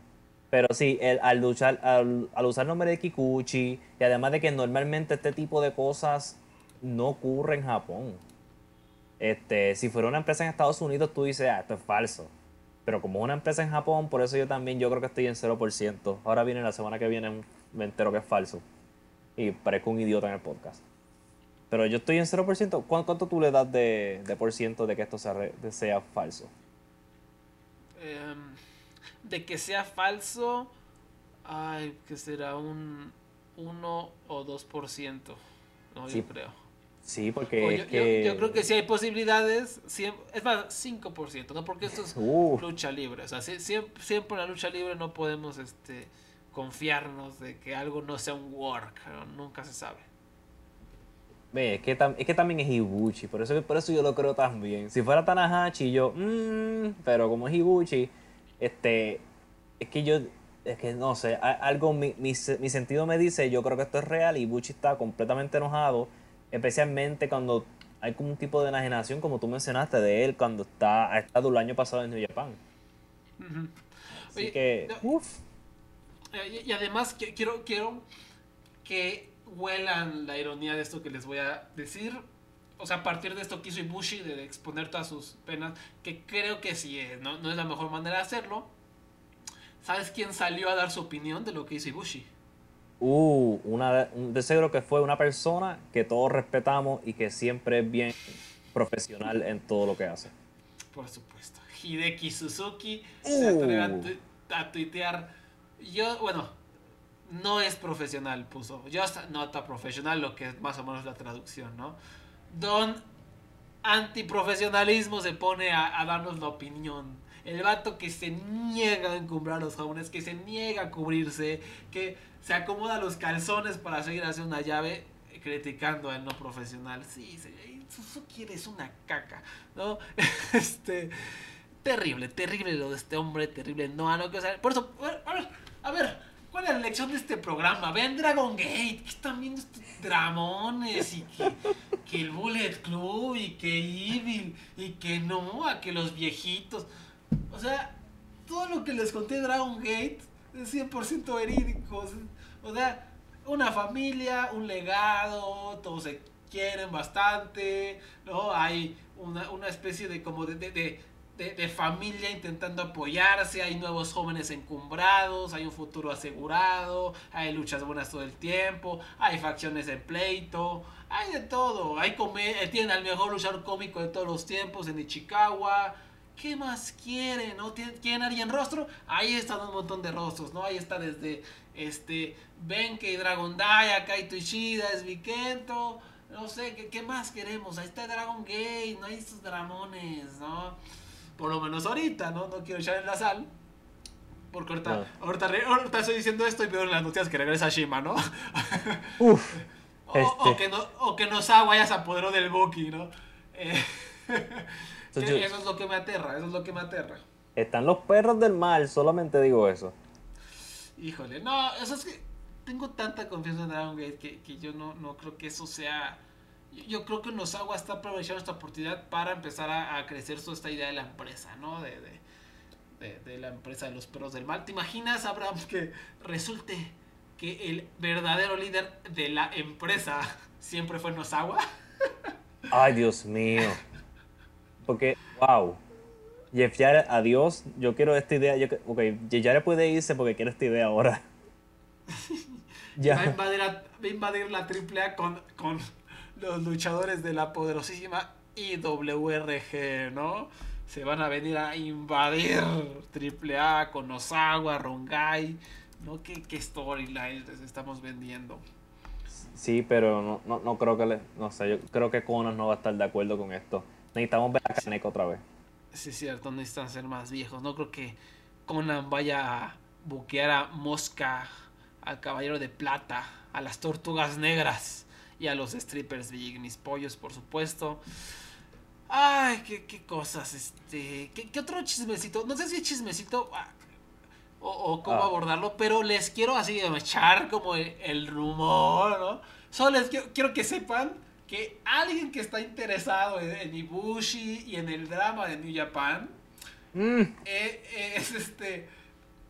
Pero sí, el, al, luchar, al, al usar el nombre de Kikuchi, y además de que normalmente este tipo de cosas no ocurre en Japón. Este, si fuera una empresa en Estados Unidos, tú dices, ah, esto es falso. Pero como una empresa en Japón, por eso yo también yo creo que estoy en 0%. Ahora viene la semana que viene, me entero que es falso. Y parezco un idiota en el podcast. Pero yo estoy en 0%. ¿Cuánto, tú le das de, de por ciento de que esto sea, sea falso? Em, de que sea falso, ay, que será un 1 o 2%. No, yo creo. Sí, porque. yo, creo que sí hay posibilidades. es más, 5%, ¿no? Porque esto es lucha libre. O sea, siempre, siempre, en la lucha libre no podemos este, confiarnos de que algo no sea un work. Nunca se sabe. Ve, es que, es que también es Ibuchi, por eso, por eso yo lo creo también. Si fuera Tanahashi, yo, mmm, pero como es Ibuchi, este, es que yo, es que no sé, algo, mi, mi, mi sentido me dice, yo creo que esto es real, Ibuchi está completamente enojado especialmente cuando hay como un tipo de enajenación, como tú mencionaste, de él cuando está, ha estado el año pasado en New Japan. Así que, eh, Y, además quiero, quiero que huelan la ironía de esto que les voy a decir. O sea, a partir de esto que hizo Ibushi, de exponer todas sus penas, que creo que sí, no, no es la mejor manera de hacerlo. ¿Sabes quién salió a dar su opinión de lo que hizo Ibushi? Uh, una, de seguro que fue una persona que todos respetamos y que siempre es bien profesional en todo lo que hace. Por supuesto. Hideki Suzuki se uh. atreve a, tuitear. Yo, bueno, no es profesional, puso. Just not a profesional, lo que es más o menos la traducción, ¿no? Don antiprofesionalismo se pone a, a darnos la opinión. El vato que se niega a encumbrar a los jóvenes, que se niega a cubrirse, que se acomoda los calzones para seguir haciendo una llave criticando al no profesional. Sí, Suzuki es una caca, ¿no? Este, terrible, terrible lo de este hombre, terrible. No, no, que, por eso, a ver, a ver, ¿cuál es la lección de este programa? Vean Dragon Gate, que están viendo estos dramones y que, que el Bullet Club y que Evil y que no, a que los viejitos. O sea, todo lo que les conté de Dragon Gate es 100% verídico. O sea, una familia, un legado, todos se quieren bastante, ¿no? Hay una, una especie de como de, de, de, familia intentando apoyarse, hay nuevos jóvenes encumbrados, hay un futuro asegurado, hay luchas buenas todo el tiempo, hay facciones en pleito, hay de todo, hay tienen al mejor luchador cómico de todos los tiempos en Ichikawa, ¿Qué más quieren? ¿No? ¿Quieren alguien rostro? Ahí están un montón de rostros, ¿no? Ahí está desde este Benke y Dragon Daya, Kaito Ishida, Vikento, no sé, ¿qué, qué más queremos? Ahí está Dragon Gate, no hay estos dramones, ¿no? Por lo menos ahorita, ¿no? No quiero echar en la sal. Porque ahorita, No. ahorita, estoy diciendo esto y veo en las noticias que regresa Shima, ¿no? Uf. O, o Este. que no, o que Nozawa ya se apoderó del Buki, ¿no? Eh, Yo- eso es lo que me aterra, eso es lo que me aterra. Están los perros del mal, solamente digo eso. Híjole, no, eso es que tengo tanta confianza en Dragon Gate que, que yo no, no creo que eso sea... Yo, yo creo que Nozawa está aprovechando esta oportunidad para empezar a, a crecer su, esta idea de la empresa, ¿no? De, de, de- de la empresa de los perros del mal. ¿Te imaginas, Abraham, que resulte que el verdadero líder de la empresa siempre fue Nozawa? Ay, Dios mío. Porque, wow. Jeff Jarrett, adiós. Yo quiero esta idea. Yo, ok, Jeff Jarrett puede irse porque quiero esta idea ahora. Va, a ya. invadir a- va a invadir la AAA con, con los luchadores de la poderosísima IWRG, ¿no? Se van a venir a invadir AAA con Osawa, Rongai, ¿no? ¿Qué, qué storyline les estamos vendiendo? Sí, pero no, no, no creo que le. No sé, yo creo que Conan no va a estar de acuerdo con esto. Necesitamos ver a Kaneko otra vez. Sí, es cierto, necesitan ser más viejos. No creo que Conan vaya a buquear a Mosca, al Caballero de Plata, a las Tortugas Negras y a los strippers de Ignis Pollos, por supuesto. Ay, qué, qué cosas, este. ¿qué, qué otro chismecito? No sé si es chismecito ah, o, o cómo Ah. abordarlo, pero les quiero así echar como el, el rumor, ¿no? Solo les quiero, quiero que sepan que alguien que está interesado en, en Ibushi y en el drama de New Japan Mm, eh, es este.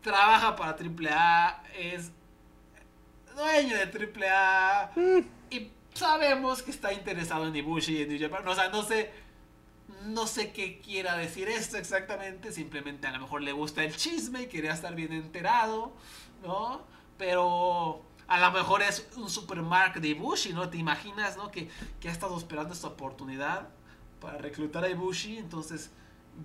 Trabaja para AAA, es dueño de AAA y sabemos que está interesado en Ibushi y en New Japan. O sea, no sé. No sé qué quiera decir esto exactamente. Simplemente a lo mejor le gusta el chisme y quería estar bien enterado, ¿no? Pero a lo mejor es un supermark de Ibushi, ¿no? ¿Te imaginas, no? Que, que ha estado esperando esta oportunidad para reclutar a Ibushi. Entonces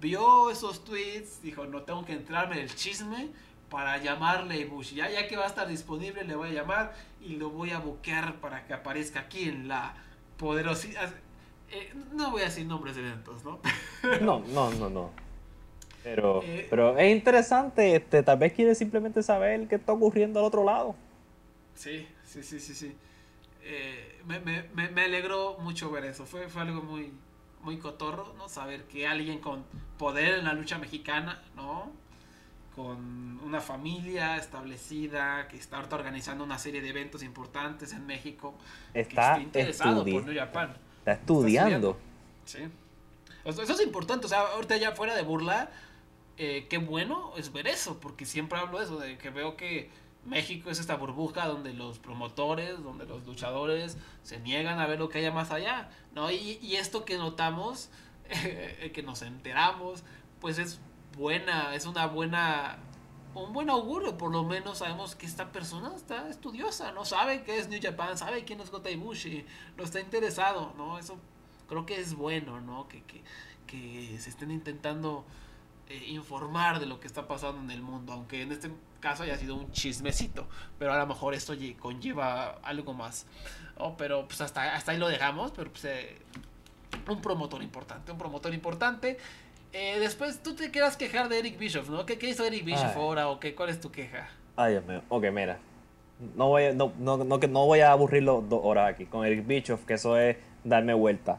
vio esos tweets, dijo, no tengo que entrarme en el chisme para llamarle a Ibushi. Ya, ya que va a estar disponible, le voy a llamar y lo voy a buquear para que aparezca aquí en la poderosidad. Eh, no voy a decir nombres de eventos, ¿no? no, no, no, no. Pero, Eh. pero es interesante. Este, tal vez quiere simplemente saber qué está ocurriendo al otro lado. Sí, sí, sí, sí, sí. Eh, me, me, me, alegró mucho ver eso. Fue, fue algo muy, muy cotorro, ¿no? Saber que alguien con poder en la lucha mexicana, ¿no? Con una familia establecida, que está ahorita organizando una serie de eventos importantes en México, Está interesado por New Japan. Está estudiando. Sí. Eso eso es importante, o sea, ahorita ya fuera de burla, eh, qué bueno es ver eso, porque siempre hablo de eso, de que veo que México es esta burbuja donde los promotores, donde los luchadores se niegan a ver lo que haya más allá, ¿no? Y, esto que notamos, eh, que nos enteramos, pues es buena, es una buena, un buen augurio, por lo menos sabemos que esta persona está estudiosa, ¿no? Sabe qué es New Japan, sabe quién es Kota Ibushi, no está interesado, ¿no? Eso creo que es bueno, ¿no? Que, que, que se estén intentando eh, informar de lo que está pasando en el mundo, aunque en este caso haya sido un chismecito, pero a lo mejor esto lle- conlleva algo más. ¿no? Pero pues hasta, hasta ahí lo dejamos, pero pues eh, un promotor importante, un promotor importante. Eh, después tú te quieras quejar de Eric Bischoff, ¿no? ¿Qué, qué hizo Eric Bischoff Ay. ahora o qué? ¿Cuál es tu queja? Ay, Dios mío. Ok, mira. No voy, a- no, no, no, no voy a aburrirlo dos horas aquí con Eric Bischoff, que eso es darme vuelta.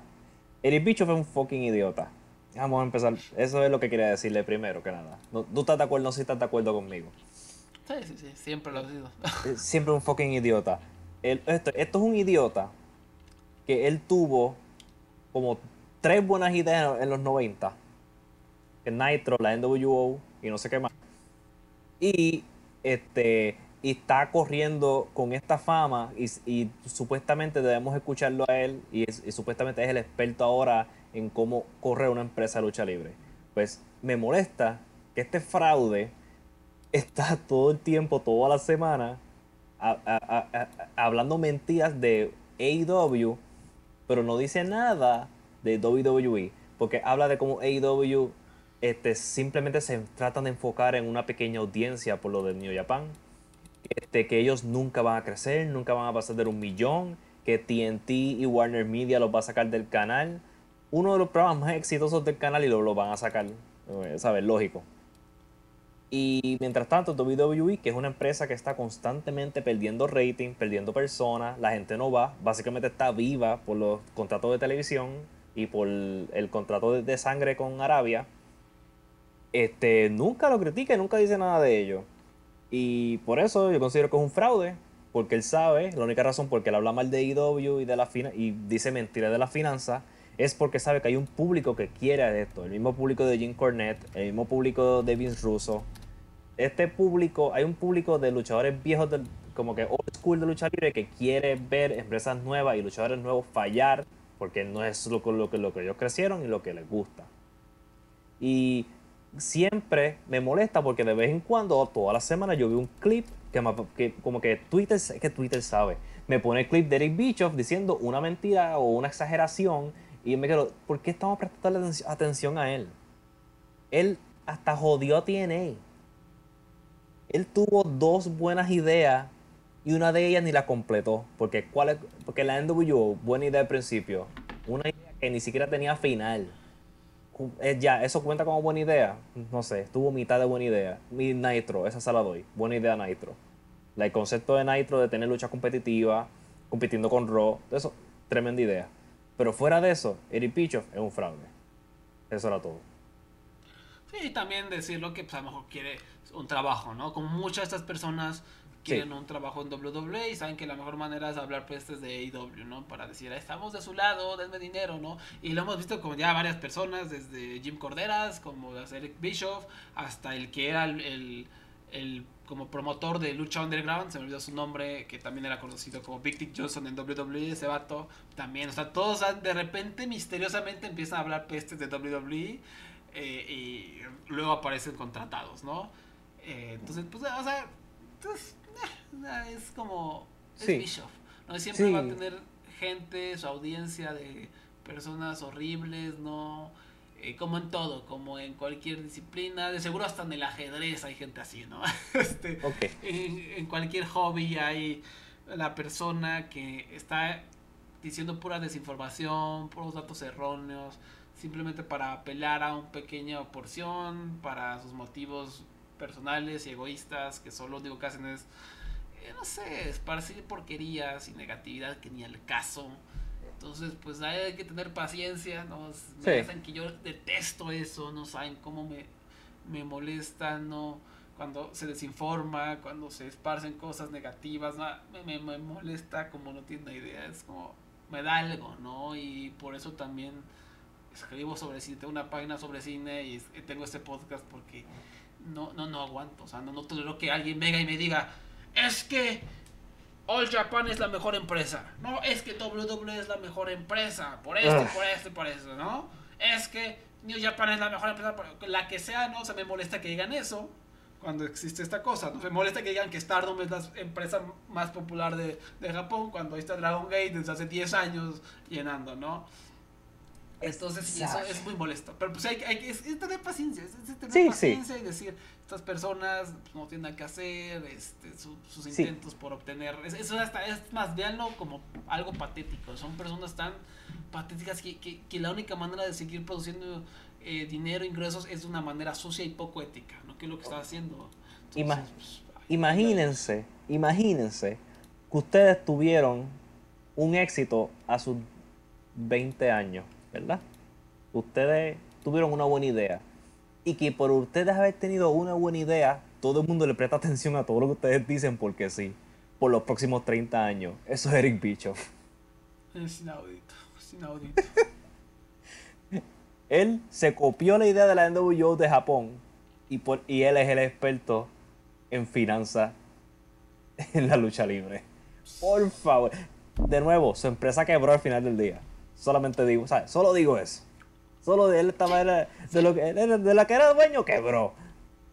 Eric Bischoff es un fucking idiota. Vamos a empezar. Eso es lo que quería decirle primero que nada. No, ¿Tú estás de acuerdo? No si estás de acuerdo conmigo. Sí, sí, sí, siempre lo ha sido. Eh, Siempre un fucking idiota. Él- esto, esto es un idiota que él tuvo como tres buenas ideas en los 90. Que Nitro, la NWO y no sé qué más. Y este y está corriendo con esta fama y, y supuestamente debemos escucharlo a él y, es- y supuestamente es el experto ahora en cómo correr una empresa de lucha libre. Pues me molesta que este fraude está todo el tiempo, toda la semana, hablando mentiras de AEW, pero no dice nada de WWE, porque habla de cómo AEW este, simplemente se tratan de enfocar en una pequeña audiencia por lo de New Japan, este, que ellos nunca van a crecer, nunca van a pasar de un millón, que TNT y Warner Media los va a sacar del canal. Uno de los programas más exitosos del canal y lo, van a sacar, eh, ¿sabes? Lógico. Y mientras tanto, WWE, que es una empresa que está constantemente perdiendo rating, perdiendo personas, la gente no va, básicamente está viva por los contratos de televisión y por el contrato de, sangre con Arabia, este, nunca lo critica y nunca dice nada de ello. Y por eso yo considero que es un fraude, porque él sabe, la única razón por que él habla mal de IW y, de la y dice mentiras de la finanza, es porque sabe que hay un público que quiere esto. El mismo público de Jim Cornette, el mismo público de Vince Russo. Este público, hay un público de luchadores viejos, como que old school de lucha libre, que quiere ver empresas nuevas y luchadores nuevos fallar, porque no es lo, lo, lo que ellos crecieron y lo que les gusta. Y siempre me molesta porque de vez en cuando, toda la semana, yo veo un clip que, como que Twitter, que Twitter sabe, me pone el clip de Eric Bischoff diciendo una mentira o una exageración y me quedo, ¿por qué estamos prestando atención a él? Él hasta jodió a TNA. Él tuvo dos buenas ideas y una de ellas ni la completó. Porque, ¿cuál porque la NWO, buena idea al principio, una idea que ni siquiera tenía final. Eh, ya, ¿eso cuenta como buena idea? No sé, tuvo mitad de buena idea. Mi Nitro, esa se la doy. Buena idea Nitro. el concepto de Nitro de tener lucha competitiva, compitiendo con Raw, eso, tremenda idea. Pero fuera de eso, Eric Bischoff es un fraude. Eso era todo. Sí, y también decirlo que pues, a lo mejor quiere un trabajo, ¿no? Como muchas de estas personas quieren un trabajo en WWE y saben que la mejor manera es hablar pestes de AEW, ¿no? Para decir, estamos de su lado, denme dinero, ¿no? Y lo hemos visto como ya varias personas, desde Jim Corderas, como Eric Bischoff, hasta el que era el, el, como promotor de Lucha Underground, se me olvidó su nombre, que también era conocido como Big Dick Johnson en WWE, ese vato, también, o sea, todos de repente misteriosamente empiezan a hablar pestes de WWE eh, y luego aparecen contratados, ¿no? Eh, entonces, pues, o sea, pues, es como. Es Bischoff. ¿no? Siempre va a tener gente, su audiencia de personas horribles, ¿no? Eh, como en todo, como en cualquier disciplina, de seguro hasta en el ajedrez hay gente así, ¿no? este, en, cualquier hobby hay la persona que está diciendo pura desinformación, puros datos erróneos, simplemente para apelar a una pequeña porción, para sus motivos personales y egoístas, que solo lo único que hacen es eh, no sé, esparcir porquerías y negatividad que ni al caso. Entonces, pues hay que tener paciencia, ¿no? Me dicen que yo detesto eso, no saben cómo me, me molesta, ¿no? Cuando se desinforma, cuando se esparcen cosas negativas, me, me, molesta como no tiene idea, es como, me da algo, ¿no? Y por eso también escribo sobre cine, tengo una página sobre cine y tengo este podcast porque no, no, no aguanto, o sea, no, no tolero que alguien venga y me diga, es que All Japan es la mejor empresa. No, es que WWE es la mejor empresa. Por esto, por esto por eso, ¿no? Es que New Japan es la mejor empresa. La que sea, ¿no? se me molesta que digan eso cuando existe esta cosa. ¿no? Me molesta que digan que Stardom es la empresa más popular de, de Japón cuando ahí está Dragon Gate desde hace 10 años llenando, ¿no? Entonces, eso es muy molesto. Pero pues hay, hay que tener paciencia, es, tener paciencia y decir, estas personas no tienen nada que hacer, este, sus intentos por obtener. Eso hasta, es más, véanlo como algo patético. Son personas tan patéticas que, que, que la única manera de seguir produciendo eh, dinero, ingresos, es de una manera sucia y poco ética, ¿no? Que es lo que está haciendo. Pues, imagínense, imagínense que ustedes tuvieron un éxito a sus 20 años ¿verdad? Ustedes tuvieron una buena idea. Y que por ustedes haber tenido una buena idea, todo el mundo le presta atención a todo lo que ustedes dicen porque sí. Por los próximos 30 años. Eso es Eric Bischoff. Es inaudito. Es inaudito. él se copió la idea de la NWO de Japón. Y, por, y él es el experto en finanzas en la lucha libre. Por favor. De nuevo, su empresa quebró al final del día. Solamente digo, ¿sabes? Solo digo eso. Solo de él estaba de, lo que, de la que era dueño quebró.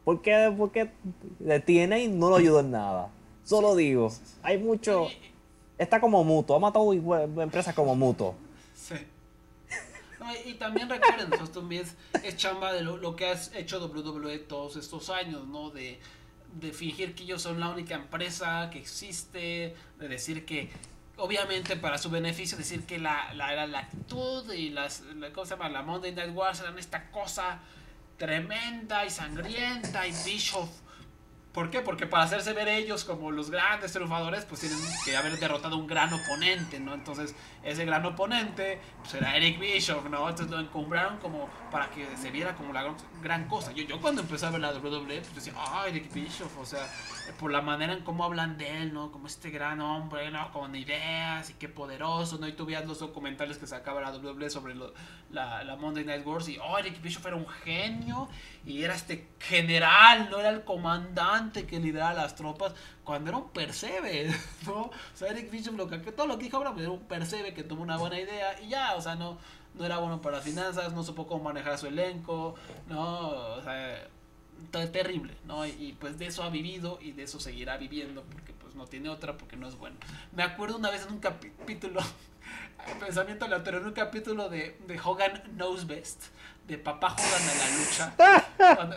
¿Por qué? Porque de TNA no lo ayudó en nada. Solo digo, hay mucho. Está como mutuo, ha matado empresas como mutuo. Sí. y también recuerden, esto también es, chamba de lo, que ha hecho WWE todos estos años, ¿no? De, de fingir que ellos son la única empresa que existe, de decir que obviamente para su beneficio decir que la, la, actitud y las, la, ¿cómo se llama? La Monday Night Wars eran esta cosa tremenda y sangrienta y Bischoff ¿Por qué? Porque para hacerse ver ellos como los grandes triunfadores, pues tienen que haber derrotado un gran oponente, ¿no? Entonces, ese gran oponente, pues era Eric Bischoff, ¿no? Entonces lo encumbraron como para que se viera como la gran cosa. Yo, yo cuando empecé a ver la WWE, pues decía, ah, Eric Bischoff, o sea, por la manera en cómo hablan de él, ¿no? Como este gran hombre, ¿no? Con ideas y qué poderoso, ¿no? Y tú veías los documentales que sacaba la WWE sobre la, la Monday Night Wars y, oh, Eric Bischoff era un genio y era este general, no era el comandante que lideraba las tropas, cuando era un percebe, ¿no? O sea, Eric Bishop, lo que, todo lo que dijo ahora, era un percebe que tomó una buena idea y ya, o sea, no, no era bueno para finanzas, no supo cómo manejar su elenco, ¿no? O sea, terrible, ¿no? Y, pues de eso ha vivido y de eso seguirá viviendo porque pues no tiene otra porque no es bueno. Me acuerdo una vez en un capítulo, pensamiento aleatorio, en un capítulo de, de Hogan Knows Best de Papá Hogan a la lucha. Cuando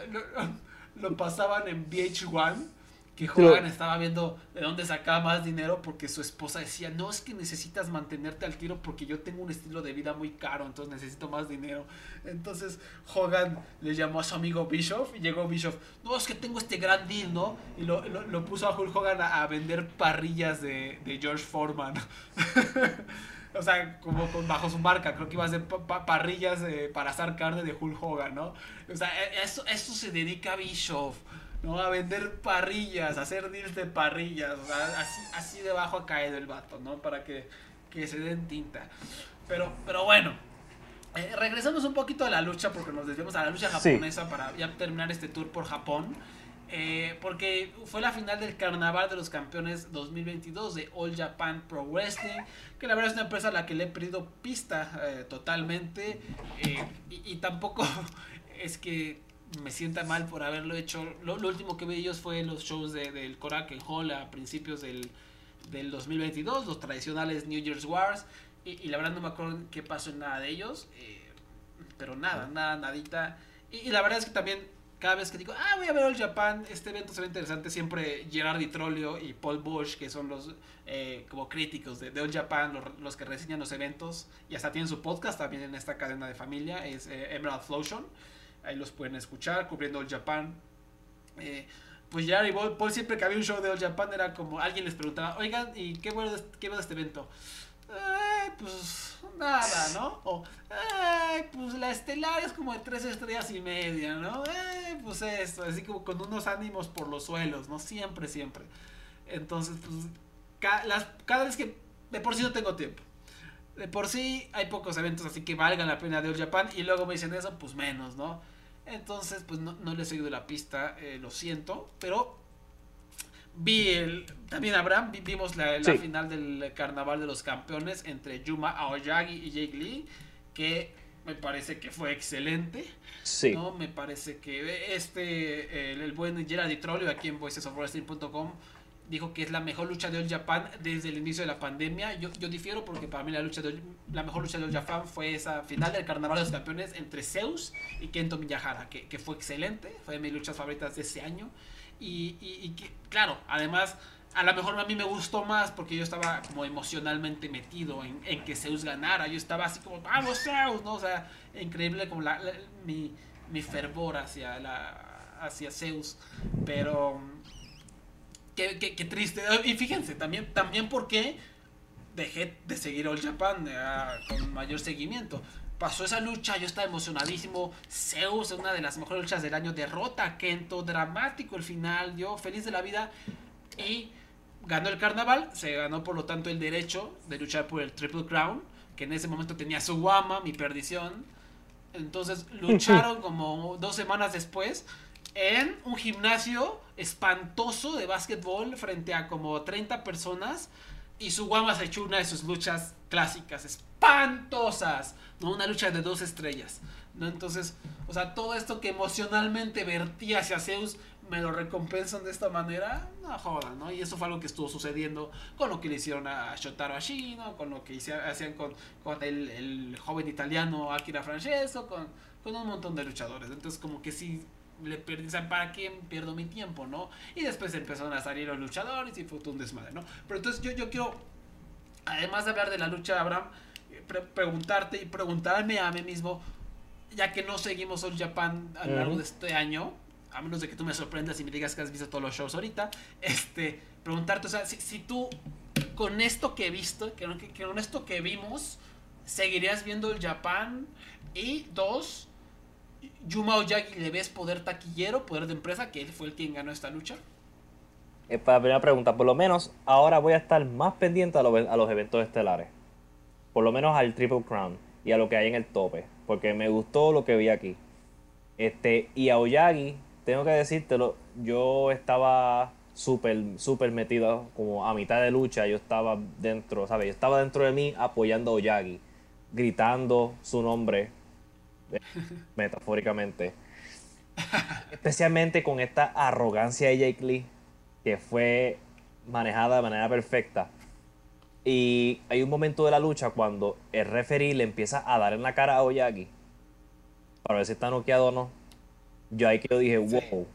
lo, pasaban en VH1. Que Hogan estaba viendo de dónde sacaba más dinero porque su esposa decía, no es que necesitas mantenerte al tiro porque yo tengo un estilo de vida muy caro, entonces necesito más dinero. Entonces Hogan le llamó a su amigo Bischoff y llegó Bischoff, no, es que tengo este gran deal, ¿no? Y lo, lo, puso a Hulk Hogan a, vender parrillas de, de George Foreman. o sea, como bajo su marca, creo que iba a ser parrillas para asar carne de Hulk Hogan, ¿no? O sea, e, eso, eso se dedica a Bischoff, ¿no? A vender parrillas, a hacer deals de parrillas, o sea, así, así debajo ha caído el vato, ¿no? Para que, que se den tinta. Pero, pero bueno, eh, regresamos un poquito a la lucha porque nos desviamos a la lucha japonesa para ya terminar este tour por Japón. Eh, porque fue la final del Carnaval de los Campeones 2022 de All Japan Pro Wrestling, que la verdad es una empresa a la que le he perdido pista eh, totalmente y, tampoco es que me sienta mal por haberlo hecho. Lo, último que vi ellos fue los shows de, del Korakuen Hall a principios del, del 2022, los tradicionales New Year's Wars, y, la verdad no me acuerdo qué pasó en nada de ellos, pero nada, nada, nadita. y la verdad es que también cada vez que digo, ah, voy a ver All Japan, este evento se ve interesante, siempre Gerard Di Trollio y Paul Bush, que son los eh, como críticos de, de All Japan, los, que reseñan los eventos, y hasta tienen su podcast también en esta cadena de familia, es eh, Emerald Flotion, ahí los pueden escuchar, cubriendo All Japan. Eh, pues Gerard y Paul, siempre que había un show de All Japan era como, alguien les preguntaba, oigan, ¿y qué bueno qué de este evento? Eh, pues nada, ¿no? O, pues la estelar es como de tres estrellas y media, ¿no? Eh, pues esto, así como con unos ánimos por los suelos, ¿no? Siempre, siempre. Entonces, pues, las, cada vez que, de por sí no tengo tiempo. De por sí hay pocos eventos así que valgan la pena de All Japan y luego me dicen eso, pues menos, ¿no? Entonces, pues no, no le he seguido la pista, eh, lo siento, pero Vi el, también Abraham, vimos la, final del Carnaval de los Campeones entre Yuma Aoyagi y Jake Lee, que me parece que fue excelente. Sí. ¿no? Me parece que este, el, buen Gerard Di aquí en voicesofwrestling.com dijo que es la mejor lucha de All Japan desde el inicio de la pandemia. Yo, yo difiero porque para mí la, lucha de, la mejor lucha de All Japan fue esa final del Carnaval de los Campeones entre Zeus y Kento Miyahara, que, que fue excelente, fue de mis luchas favoritas de ese año. Y, y, que, claro, además, a lo mejor a mí me gustó más porque yo estaba como emocionalmente metido en, en que Zeus ganara. Yo estaba así como, vamos Zeus, ¿no? O sea, increíble como la, mi, mi, fervor hacia, la, hacia Zeus. Pero, qué, qué, qué, triste. Y fíjense, también, también porque dejé de seguir All Japan eh, con mayor seguimiento pasó esa lucha, yo estaba emocionadísimo. Zeus, una de las mejores luchas del año, derrota a Kento, dramático el final, yo feliz de la vida. Y ganó el carnaval, se ganó por lo tanto el derecho de luchar por el Triple Crown, que en ese momento tenía su guama, mi perdición. Entonces lucharon como dos semanas después en un gimnasio espantoso de básquetbol frente a como 30 personas. Y su guama se echó una de sus luchas clásicas, espantosas ¿no? Una lucha de dos estrellas, ¿no? Entonces, o sea, todo esto que emocionalmente vertía hacia Zeus, me lo recompensan de esta manera, no joda, ¿no? Y eso fue algo que estuvo sucediendo con lo que le hicieron a Shotaro Ashino, con lo que hacían con, con el, joven italiano Akira Francesco, con, con un montón de luchadores. Entonces, como que sí le perdí, ¿para qué pierdo mi tiempo, no? Y después empezaron a salir los luchadores y fue todo un desmadre, ¿no? Pero entonces yo, yo quiero además de hablar de la lucha, Abraham, eh, pre- preguntarte y preguntarme a mí mismo, ya que no seguimos All Japan a lo largo Ujú. de este año, a menos de que tú me sorprendas y me digas que has visto todos los shows ahorita, este, preguntarte, o sea, si, si tú con esto que he visto, que, que- que con esto que vimos, seguirías viendo el Japan y dos, Yuma Oyagi le ves poder taquillero, poder de empresa, que él fue el quien ganó esta lucha. Eh, Para la primera pregunta, por lo menos ahora voy a estar más pendiente a, los- eventos estelares. Por lo menos al Triple Crown y a lo que hay en el tope. Porque me gustó lo que vi aquí. Este, y a Oyagi, tengo que decírtelo, yo estaba súper, súper metido, como a mitad de lucha, yo estaba dentro, ¿sabes? Yo estaba dentro de mí apoyando a Oyagi, gritando su nombre, metafóricamente. Especialmente con esta arrogancia de Jake Lee, que fue manejada de manera perfecta. Y hay un momento de la lucha cuando el referee le empieza a dar en la cara a Oyagi para ver si está noqueado o no. Yo ahí que yo dije, wow,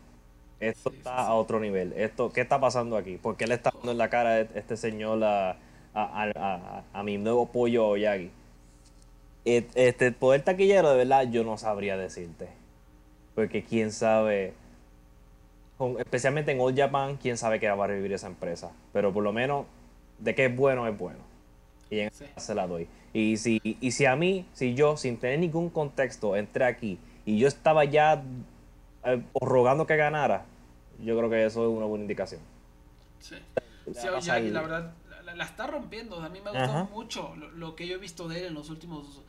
esto está a otro nivel. Esto, ¿Qué está pasando aquí? ¿Por qué le está dando en la cara a este señor a- a- a mi nuevo pollo Oyagi? Este poder taquillero, de verdad, yo no sabría decirte. Porque quién sabe, especialmente en All Japan, quién sabe que va a revivir esa empresa. Pero por lo menos, de que es bueno, es bueno. Y en Sí. se la doy. Y si, y si a mí, si yo, sin tener ningún contexto, entré aquí y yo estaba ya eh, rogando que ganara, yo creo que eso es una buena indicación. Sí. La verdad, la, la está rompiendo. A mí me ha gustado Ajá. mucho lo, lo que yo he visto de él en los últimos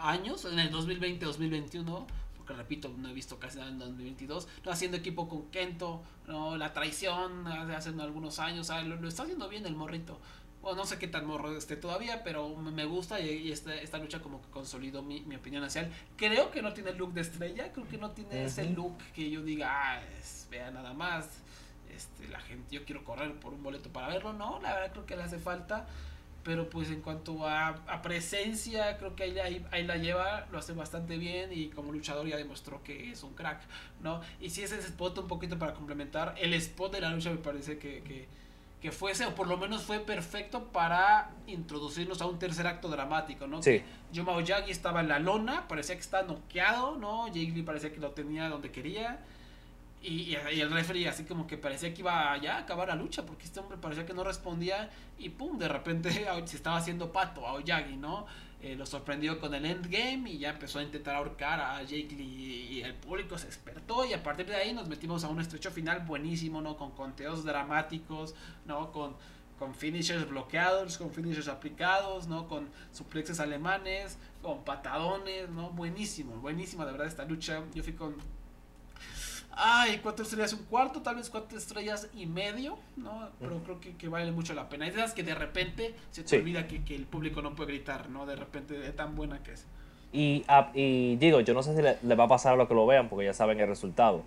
años, en el 2020-2021. Porque repito, no he visto casi nada en 2022. No haciendo equipo con Kento, no la traición hace algunos años. Lo, lo está haciendo bien el morrito. Bueno, no sé qué tan morro esté todavía, pero me gusta y, y esta, esta lucha como que consolidó mi, mi opinión hacia él. Creo que no tiene el look de estrella, creo que no tiene ese look que yo diga, ah, es, vea nada más, este, la gente, yo quiero correr por un boleto para verlo, no, la verdad creo que le hace falta, pero pues en cuanto a, a presencia, creo que ahí, ahí, ahí la lleva, lo hace bastante bien y como luchador ya demostró que es un crack, ¿no? Y si ese spot un poquito para complementar, el spot de la lucha me parece que, que, que fuese, o por lo menos fue perfecto para introducirnos a un tercer acto dramático, ¿no? Sí. Yuma Oyagi estaba en la lona, parecía que estaba noqueado, ¿no? Jake Lee parecía que lo tenía donde quería. Y, y- y el referee así como que parecía que iba ya a acabar la lucha, porque este hombre parecía que no respondía y pum, de repente se estaba haciendo pato a Oyagi, ¿no? Eh, lo sorprendió con el endgame y ya empezó a intentar ahorcar a Jake Lee y el público se despertó y a partir de ahí nos metimos a un estrecho final buenísimo, ¿no? Con conteos dramáticos, ¿no? Con, con finishers bloqueados, con finishers aplicados, ¿no? Con suplexes alemanes, con patadones, ¿no? Buenísimo, buenísima de verdad esta lucha. Yo fui con Ay, cuatro estrellas, un cuarto, tal vez cuatro estrellas y medio, ¿no? Pero creo que, que vale mucho la pena. Es de que de repente se te Sí. olvida que, que el público no puede gritar, ¿no? De repente, de tan buena que es. Y, ah, y digo, yo no sé si le, le va a pasar a los que lo vean, porque ya saben el resultado.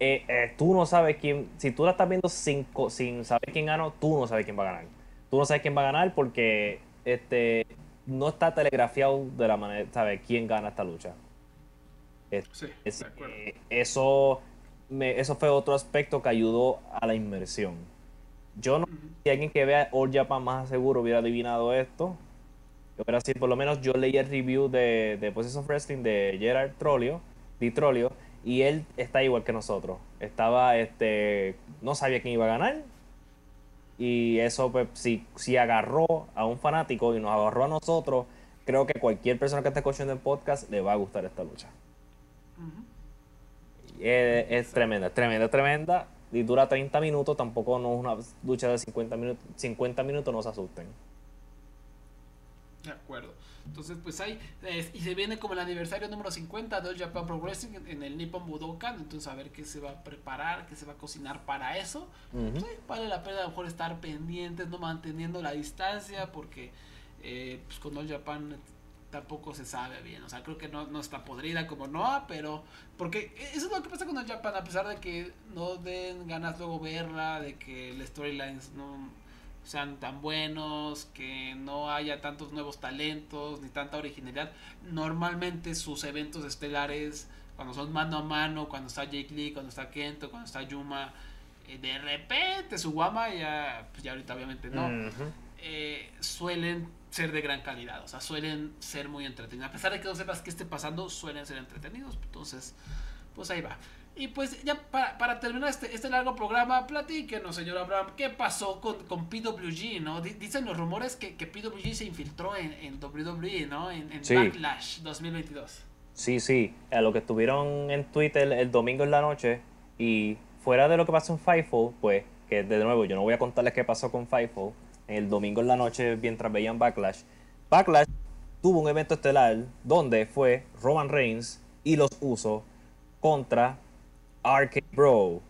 Eh, eh, tú no sabes quién, si tú la estás viendo sin, sin saber quién ganó, tú no sabes quién va a ganar. Tú no sabes quién va a ganar porque este, no está telegrafiado de la manera, ¿sabes? ¿Quién gana esta lucha? Es- Sí, es- de acuerdo. eh, eso, me- eso fue otro aspecto que ayudó a la inmersión. Yo no si alguien que vea All Japan más seguro hubiera adivinado esto. Yo hubiera sido, por lo menos yo leí el review de, de Voices of Wrestling de Gerard Trolio, Di Trolio, y él está igual que nosotros. Estaba, este, no sabía quién iba a ganar. Y eso, pues, si, si agarró a un fanático y nos agarró a nosotros, creo que cualquier persona que esté escuchando el podcast le va a gustar esta lucha. Ujú. Es, tremenda, tremenda, tremenda. Y dura 30 minutos, tampoco no es una lucha de 50 minutos. 50 minutos no se asusten. De acuerdo. Entonces, pues ahí, eh, y se viene como el aniversario número 50 de All Japan Pro Wrestling en, el Nippon Budokan. Entonces, a ver qué se va a preparar, qué se va a cocinar para eso. Sí, vale la pena a lo mejor estar pendientes, no manteniendo la distancia, porque eh, pues con All Japan tampoco se sabe bien. O sea, creo que no, no está podrida como Noah, pero. Porque eso es lo que pasa con All Japan, a pesar de que no den ganas luego verla, de que los storylines no sean tan buenos, que no haya tantos nuevos talentos, ni tanta originalidad. Normalmente sus eventos estelares, cuando son mano a mano, cuando está Jake Lee, cuando está Kento, cuando está Yuma, eh, de repente su guama ya, pues ya ahorita obviamente no. Eh, suelen ser de gran calidad, o sea, suelen ser muy entretenidos. A pesar de que no sepas qué esté pasando, suelen ser entretenidos. Entonces, pues ahí va. Y pues ya para, terminar este, este largo programa, platíquenos, señor Abraham, ¿qué pasó con, con PWG, no? dicen los rumores que, que, PWG se infiltró en, en WWE, ¿no? En, Backlash 2022. Sí, sí, a lo que estuvieron en Twitter el domingo en la noche y fuera de lo que pasó en Fightful, pues, que de nuevo yo no voy a contarles qué pasó con Fightful, el domingo en la noche mientras veían Backlash. Backlash tuvo un evento estelar donde fue Roman Reigns y los Usos contra Arcade Bro,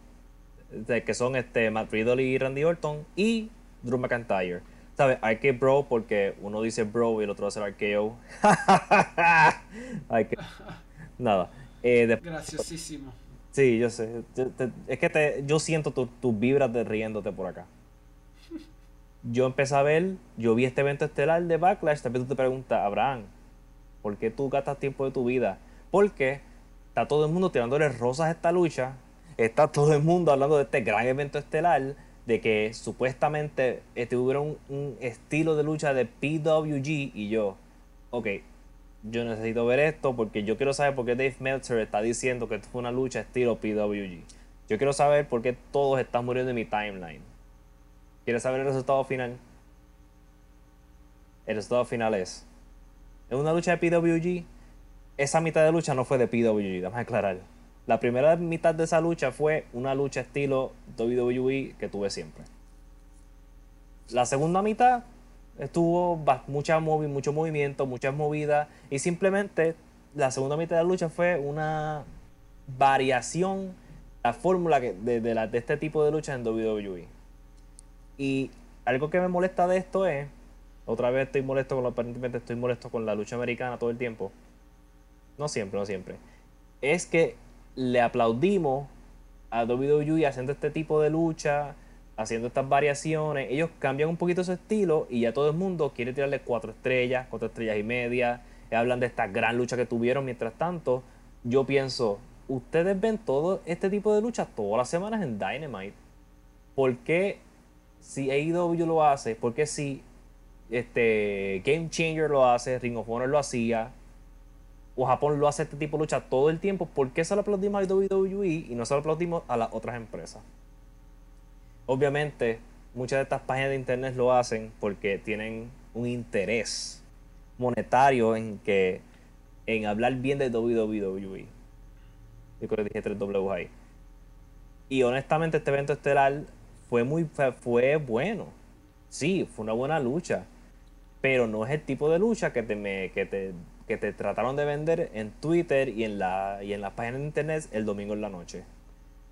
que son este, Matt Riddle y Randy Orton, y Drew McIntyre. ¿Sabes? Arcade Bro porque uno dice bro y el otro ser arqueo. Nada. Eh, Graciosísimo. Sí, yo sé. Es que te, yo siento tus vibras de riéndote por acá. Yo empecé a ver, yo vi este evento estelar de Backlash, también tú te preguntas, Abraham, ¿por qué tú gastas tiempo de tu vida? Porque está todo el mundo tirándole rosas a esta lucha, está todo el mundo hablando de este gran evento estelar, de que supuestamente este, hubiera un, estilo de lucha de PWG y yo, ok, yo necesito ver esto porque yo quiero saber por qué Dave Meltzer está diciendo que esto fue una lucha estilo PWG. Yo quiero saber por qué todos están muriendo en mi timeline. ¿Quieres saber el resultado final? El resultado final es, en una lucha de PWG esa mitad de lucha no fue de PWG, vamos a aclarar. La primera mitad de esa lucha fue una lucha estilo WWE que tuve siempre. La segunda mitad estuvo mucha mucho movimiento, muchas movidas y simplemente la segunda mitad de la lucha fue una variación la fórmula de, de, de este tipo de lucha en WWE. Y algo que me molesta de esto es, otra vez estoy molesto con aparentemente estoy molesto con la lucha americana todo el tiempo no siempre, no siempre, es que le aplaudimos a WWE haciendo este tipo de lucha, haciendo estas variaciones. Ellos cambian un poquito su estilo y ya todo el mundo quiere tirarle cuatro estrellas, cuatro estrellas y media. Hablan de esta gran lucha que tuvieron. Mientras tanto, yo pienso, ustedes ven todo este tipo de lucha todas las semanas en Dynamite. ¿Por qué si AEW lo hace? ¿Por qué si este, Game Changer lo hace? Ring of Honor lo hacía o Japón lo hace este tipo de lucha todo el tiempo, ¿por qué se lo aplaudimos a WWE y no se lo aplaudimos a las otras empresas? Obviamente, muchas de estas páginas de internet lo hacen porque tienen un interés monetario en que en hablar bien de WWE. Yo creo que dije tres W ahí. Y honestamente este evento estelar fue muy fue bueno. Sí, fue una buena lucha, pero no es el tipo de lucha que te me que te que te trataron de vender en Twitter y en, la, y en las páginas de internet el domingo en la noche.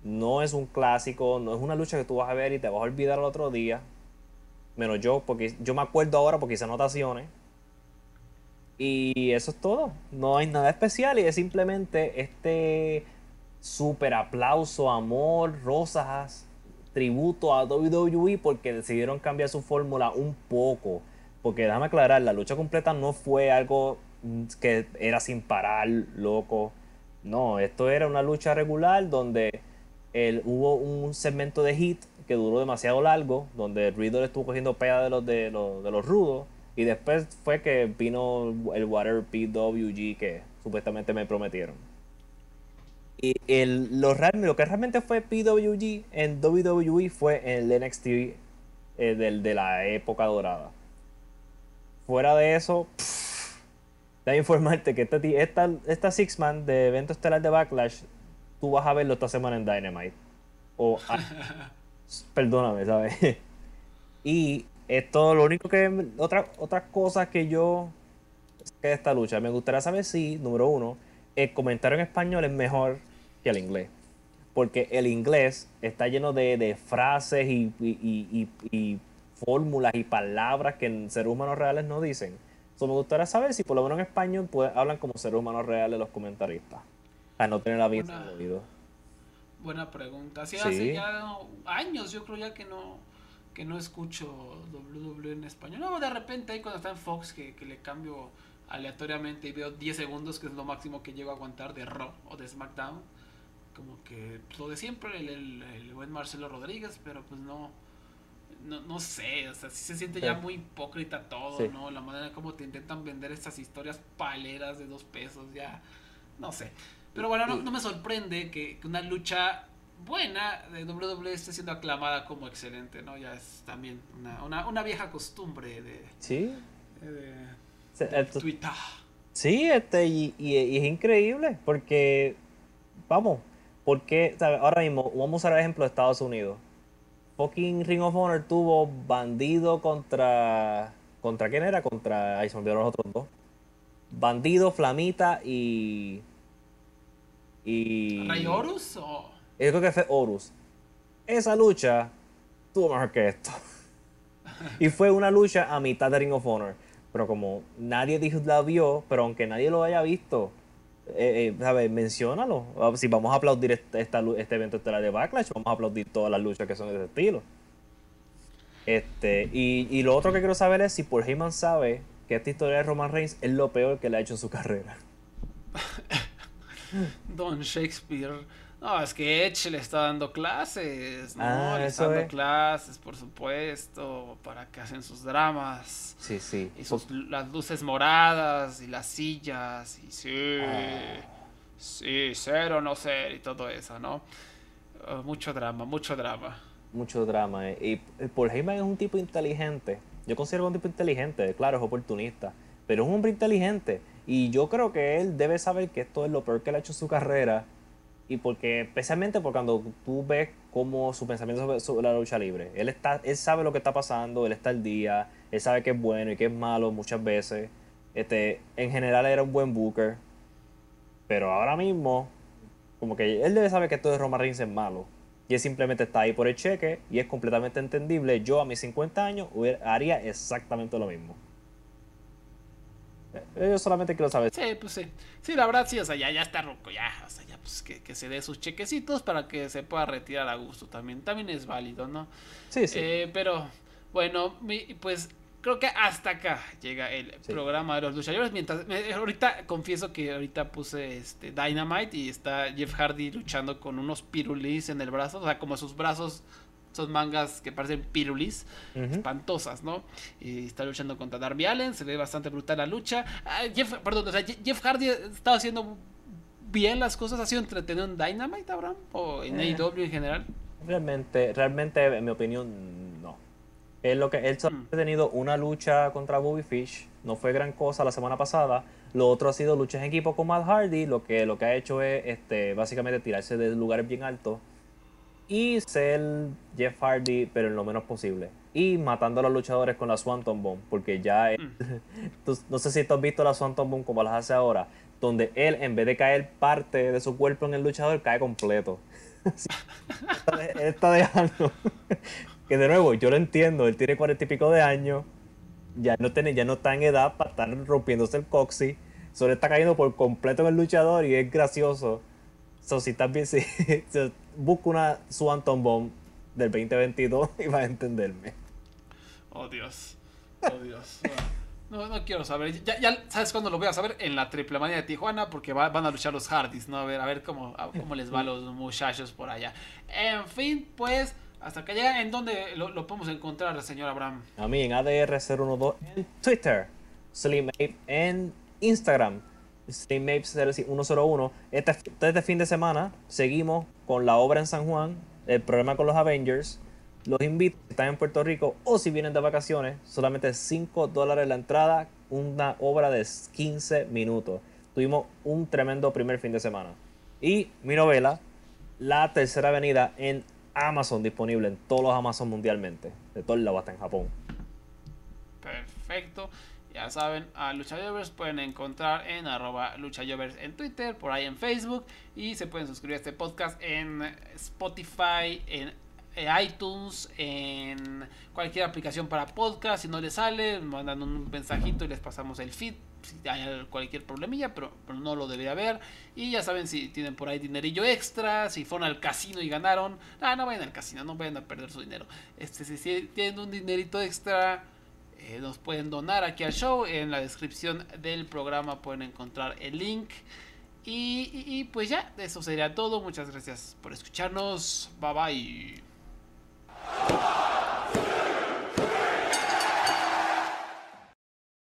No es un clásico, no es una lucha que tú vas a ver y te vas a olvidar el otro día. Menos yo, porque yo me acuerdo ahora porque hice anotaciones. Y eso es todo. No hay nada especial y es simplemente este super aplauso, amor, rosas, tributo a WWE porque decidieron cambiar su fórmula un poco. Porque déjame aclarar, la lucha completa no fue algo que era sin parar, loco. No, esto era una lucha regular donde el, hubo un segmento de hit que duró demasiado largo, donde Riddle estuvo cogiendo pega de los, de los, de los rudos. Y después fue que vino el Water PWG que supuestamente me prometieron. El, lo, lo que realmente fue PWG en WWE fue en el NXT eh, de la época dorada. Fuera de eso, Debe informarte que esta, esta, Six Man de evento estelar de Backlash, tú vas a verlo esta semana en Dynamite. O. perdóname, ¿sabes? y esto, lo único que. Otra, otras cosas que yo. que de esta lucha. Me gustaría saber si, número uno, el comentario en español es mejor que el inglés. Porque el inglés está lleno de, frases y, y, y fórmulas y palabras que seres humanos reales no dicen me gustaría saber si por lo menos en español pues, hablan como seres humanos reales los comentaristas. A no tener la vida en oído. Buena pregunta. Sí, hace ya años yo creo ya que no que no escucho WWE en español. No, de repente ahí cuando está en Fox que, le cambio aleatoriamente y veo 10 segundos, que es lo máximo que llego a aguantar de Raw o de SmackDown. Como que pues, lo de siempre, el, el, el buen Marcelo Rodríguez, pero pues no no, no sé, o sea, sí se siente ya muy hipócrita todo, Sí. ¿no? La manera como te intentan vender estas historias paleras de dos pesos, ya, no sé. Pero bueno, no, no me sorprende que, que una lucha buena de WWE esté siendo aclamada como excelente, ¿no? Ya es también una, una, una vieja costumbre de, Sí. de, de esto- Twitter. Sí, este, y, y- y es increíble porque, vamos, porque, ¿sabes? Ahora mismo, vamos a usar el ejemplo de Estados Unidos. Fucking Ring of Honor tuvo bandido contra, ¿contra quién era? Contra, ahí se me olvidaron los otros dos. Bandido, Flamita y, y... ¿Ray Horus o...? Yo creo que fue Horus. Esa lucha tuvo mejor que esto. y fue una lucha a mitad de Ring of Honor. Pero como nadie la vio, pero aunque nadie lo haya visto, eh, eh, ¿sabes? Menciónalo. Ah, Si vamos a aplaudir esta este evento estelar de Backlash, vamos a aplaudir todas las luchas que son de ese estilo. Este, y, y lo otro que quiero saber es si Paul Heyman sabe que esta historia de Roman Reigns es lo peor que le ha hecho en su carrera. Don Shakespeare. No, es que Edge le está dando clases, ¿no? Ah, le está dando es. clases, por supuesto, para que hacen sus dramas. Sí, sí. Y sus, las luces moradas y las sillas y sí, Ah. sí, ser o no ser y todo eso, ¿no? Uh, mucho drama, mucho drama. mucho drama. eh. Y Paul Heyman es un tipo inteligente. Yo considero un tipo inteligente, claro, es oportunista, pero es un hombre inteligente. Y yo creo que él debe saber que esto es lo peor que le ha hecho en su carrera. Y porque, especialmente porque cuando tú ves cómo su pensamiento sobre, la lucha libre, él, está, él sabe lo que está pasando, él está al día, él sabe que es bueno y que es malo muchas veces. Este, en general era un buen booker. Pero ahora mismo, como que él debe saber que esto de Roman Reigns es malo. Y él simplemente está ahí por el cheque y es completamente entendible. Yo a mis 50 años haría exactamente lo mismo. Eh, Yo solamente quiero saber. Sí, pues sí. Sí, la verdad sí, o sea, ya, ya está ruco, ya, o sea, ya pues que, que se dé sus chequecitos para que se pueda retirar a gusto también. También es válido, ¿no? Sí, sí. Eh, pero bueno, mi- pues creo que hasta acá llega el Sí. programa de los luchadores. Mientras, me- ahorita confieso que ahorita puse este Dynamite y está Jeff Hardy luchando con unos pirulis en el brazo, o sea, como sus brazos son mangas que parecen pirulis, Ujú. espantosas, ¿no? Y está luchando contra Darby Allen, se ve bastante brutal la lucha. Ah, Jeff, perdón, o sea, Je- Jeff Hardy estaba haciendo bien las cosas, ha sido entretenido en Dynamite, Abraham, o en Eh. AEW en general. Realmente, realmente, en mi opinión, no. Él, lo que, él solo Mm. ha tenido una lucha contra Bobby Fish, no fue gran cosa la semana pasada. Lo otro ha sido luchas en equipo con Matt Hardy, lo que, lo que ha hecho es este, básicamente tirarse de lugares bien altos y ser Jeff Hardy, pero en lo menos posible. Y matando a los luchadores con la Swanton Bomb, porque ya, él- tú- no sé si tú has visto la Swanton Bomb como las hace ahora, donde él, en vez de caer parte de su cuerpo en el luchador, cae completo. él está dejando. que de nuevo, yo lo entiendo, él tiene cuarenta y pico de años, ya no, tiene, ya no está en edad para estar rompiéndose el coxi, solo está cayendo por completo en el luchador y es gracioso. So, si estás bien, si, si- busca una Swanton Bomb del 2022 y vas a entenderme. Oh Dios. Oh Dios. No, no quiero saber. Ya, ya sabes cuándo lo voy a saber en la triple manía de Tijuana porque va- van a luchar los Hardys, ¿no? A ver, a ver cómo, a- cómo les va a los muchachos por allá. En fin, pues, hasta que llega, ¿en dónde lo, lo podemos encontrar, señor Abraham? A mí en ADR012 en Twitter, Slim en Instagram, Slim Ape 101. Este, este fin de semana seguimos con la obra en San Juan, el programa con los Avengers. Los invito, si están en Puerto Rico o si vienen de vacaciones, solamente 5 dólares la entrada, una obra de 15 minutos. Tuvimos un tremendo primer fin de semana. Y mi novela, La Tercera Avenida, en Amazon, disponible en todos los Amazon mundialmente, de todo el lado hasta en Japón. Perfecto. Ya saben, a Luchayovers pueden encontrar en arroba luchayovers en Twitter, por ahí en Facebook. Y se pueden suscribir a este podcast en Spotify, en iTunes, en cualquier aplicación para podcast. Si no les sale, mandan un mensajito y les pasamos el feed. Si hay cualquier problemilla, pero, pero no lo debería haber. Y ya saben si tienen por ahí dinerillo extra, si fueron al casino y ganaron. Ah, no vayan al casino, no vayan a perder su dinero. Este, si tienen un dinerito extra, eh, nos pueden donar aquí al show. En la descripción del programa pueden encontrar el link. Y, y- y pues ya, eso sería todo. Muchas gracias por escucharnos. Bye bye.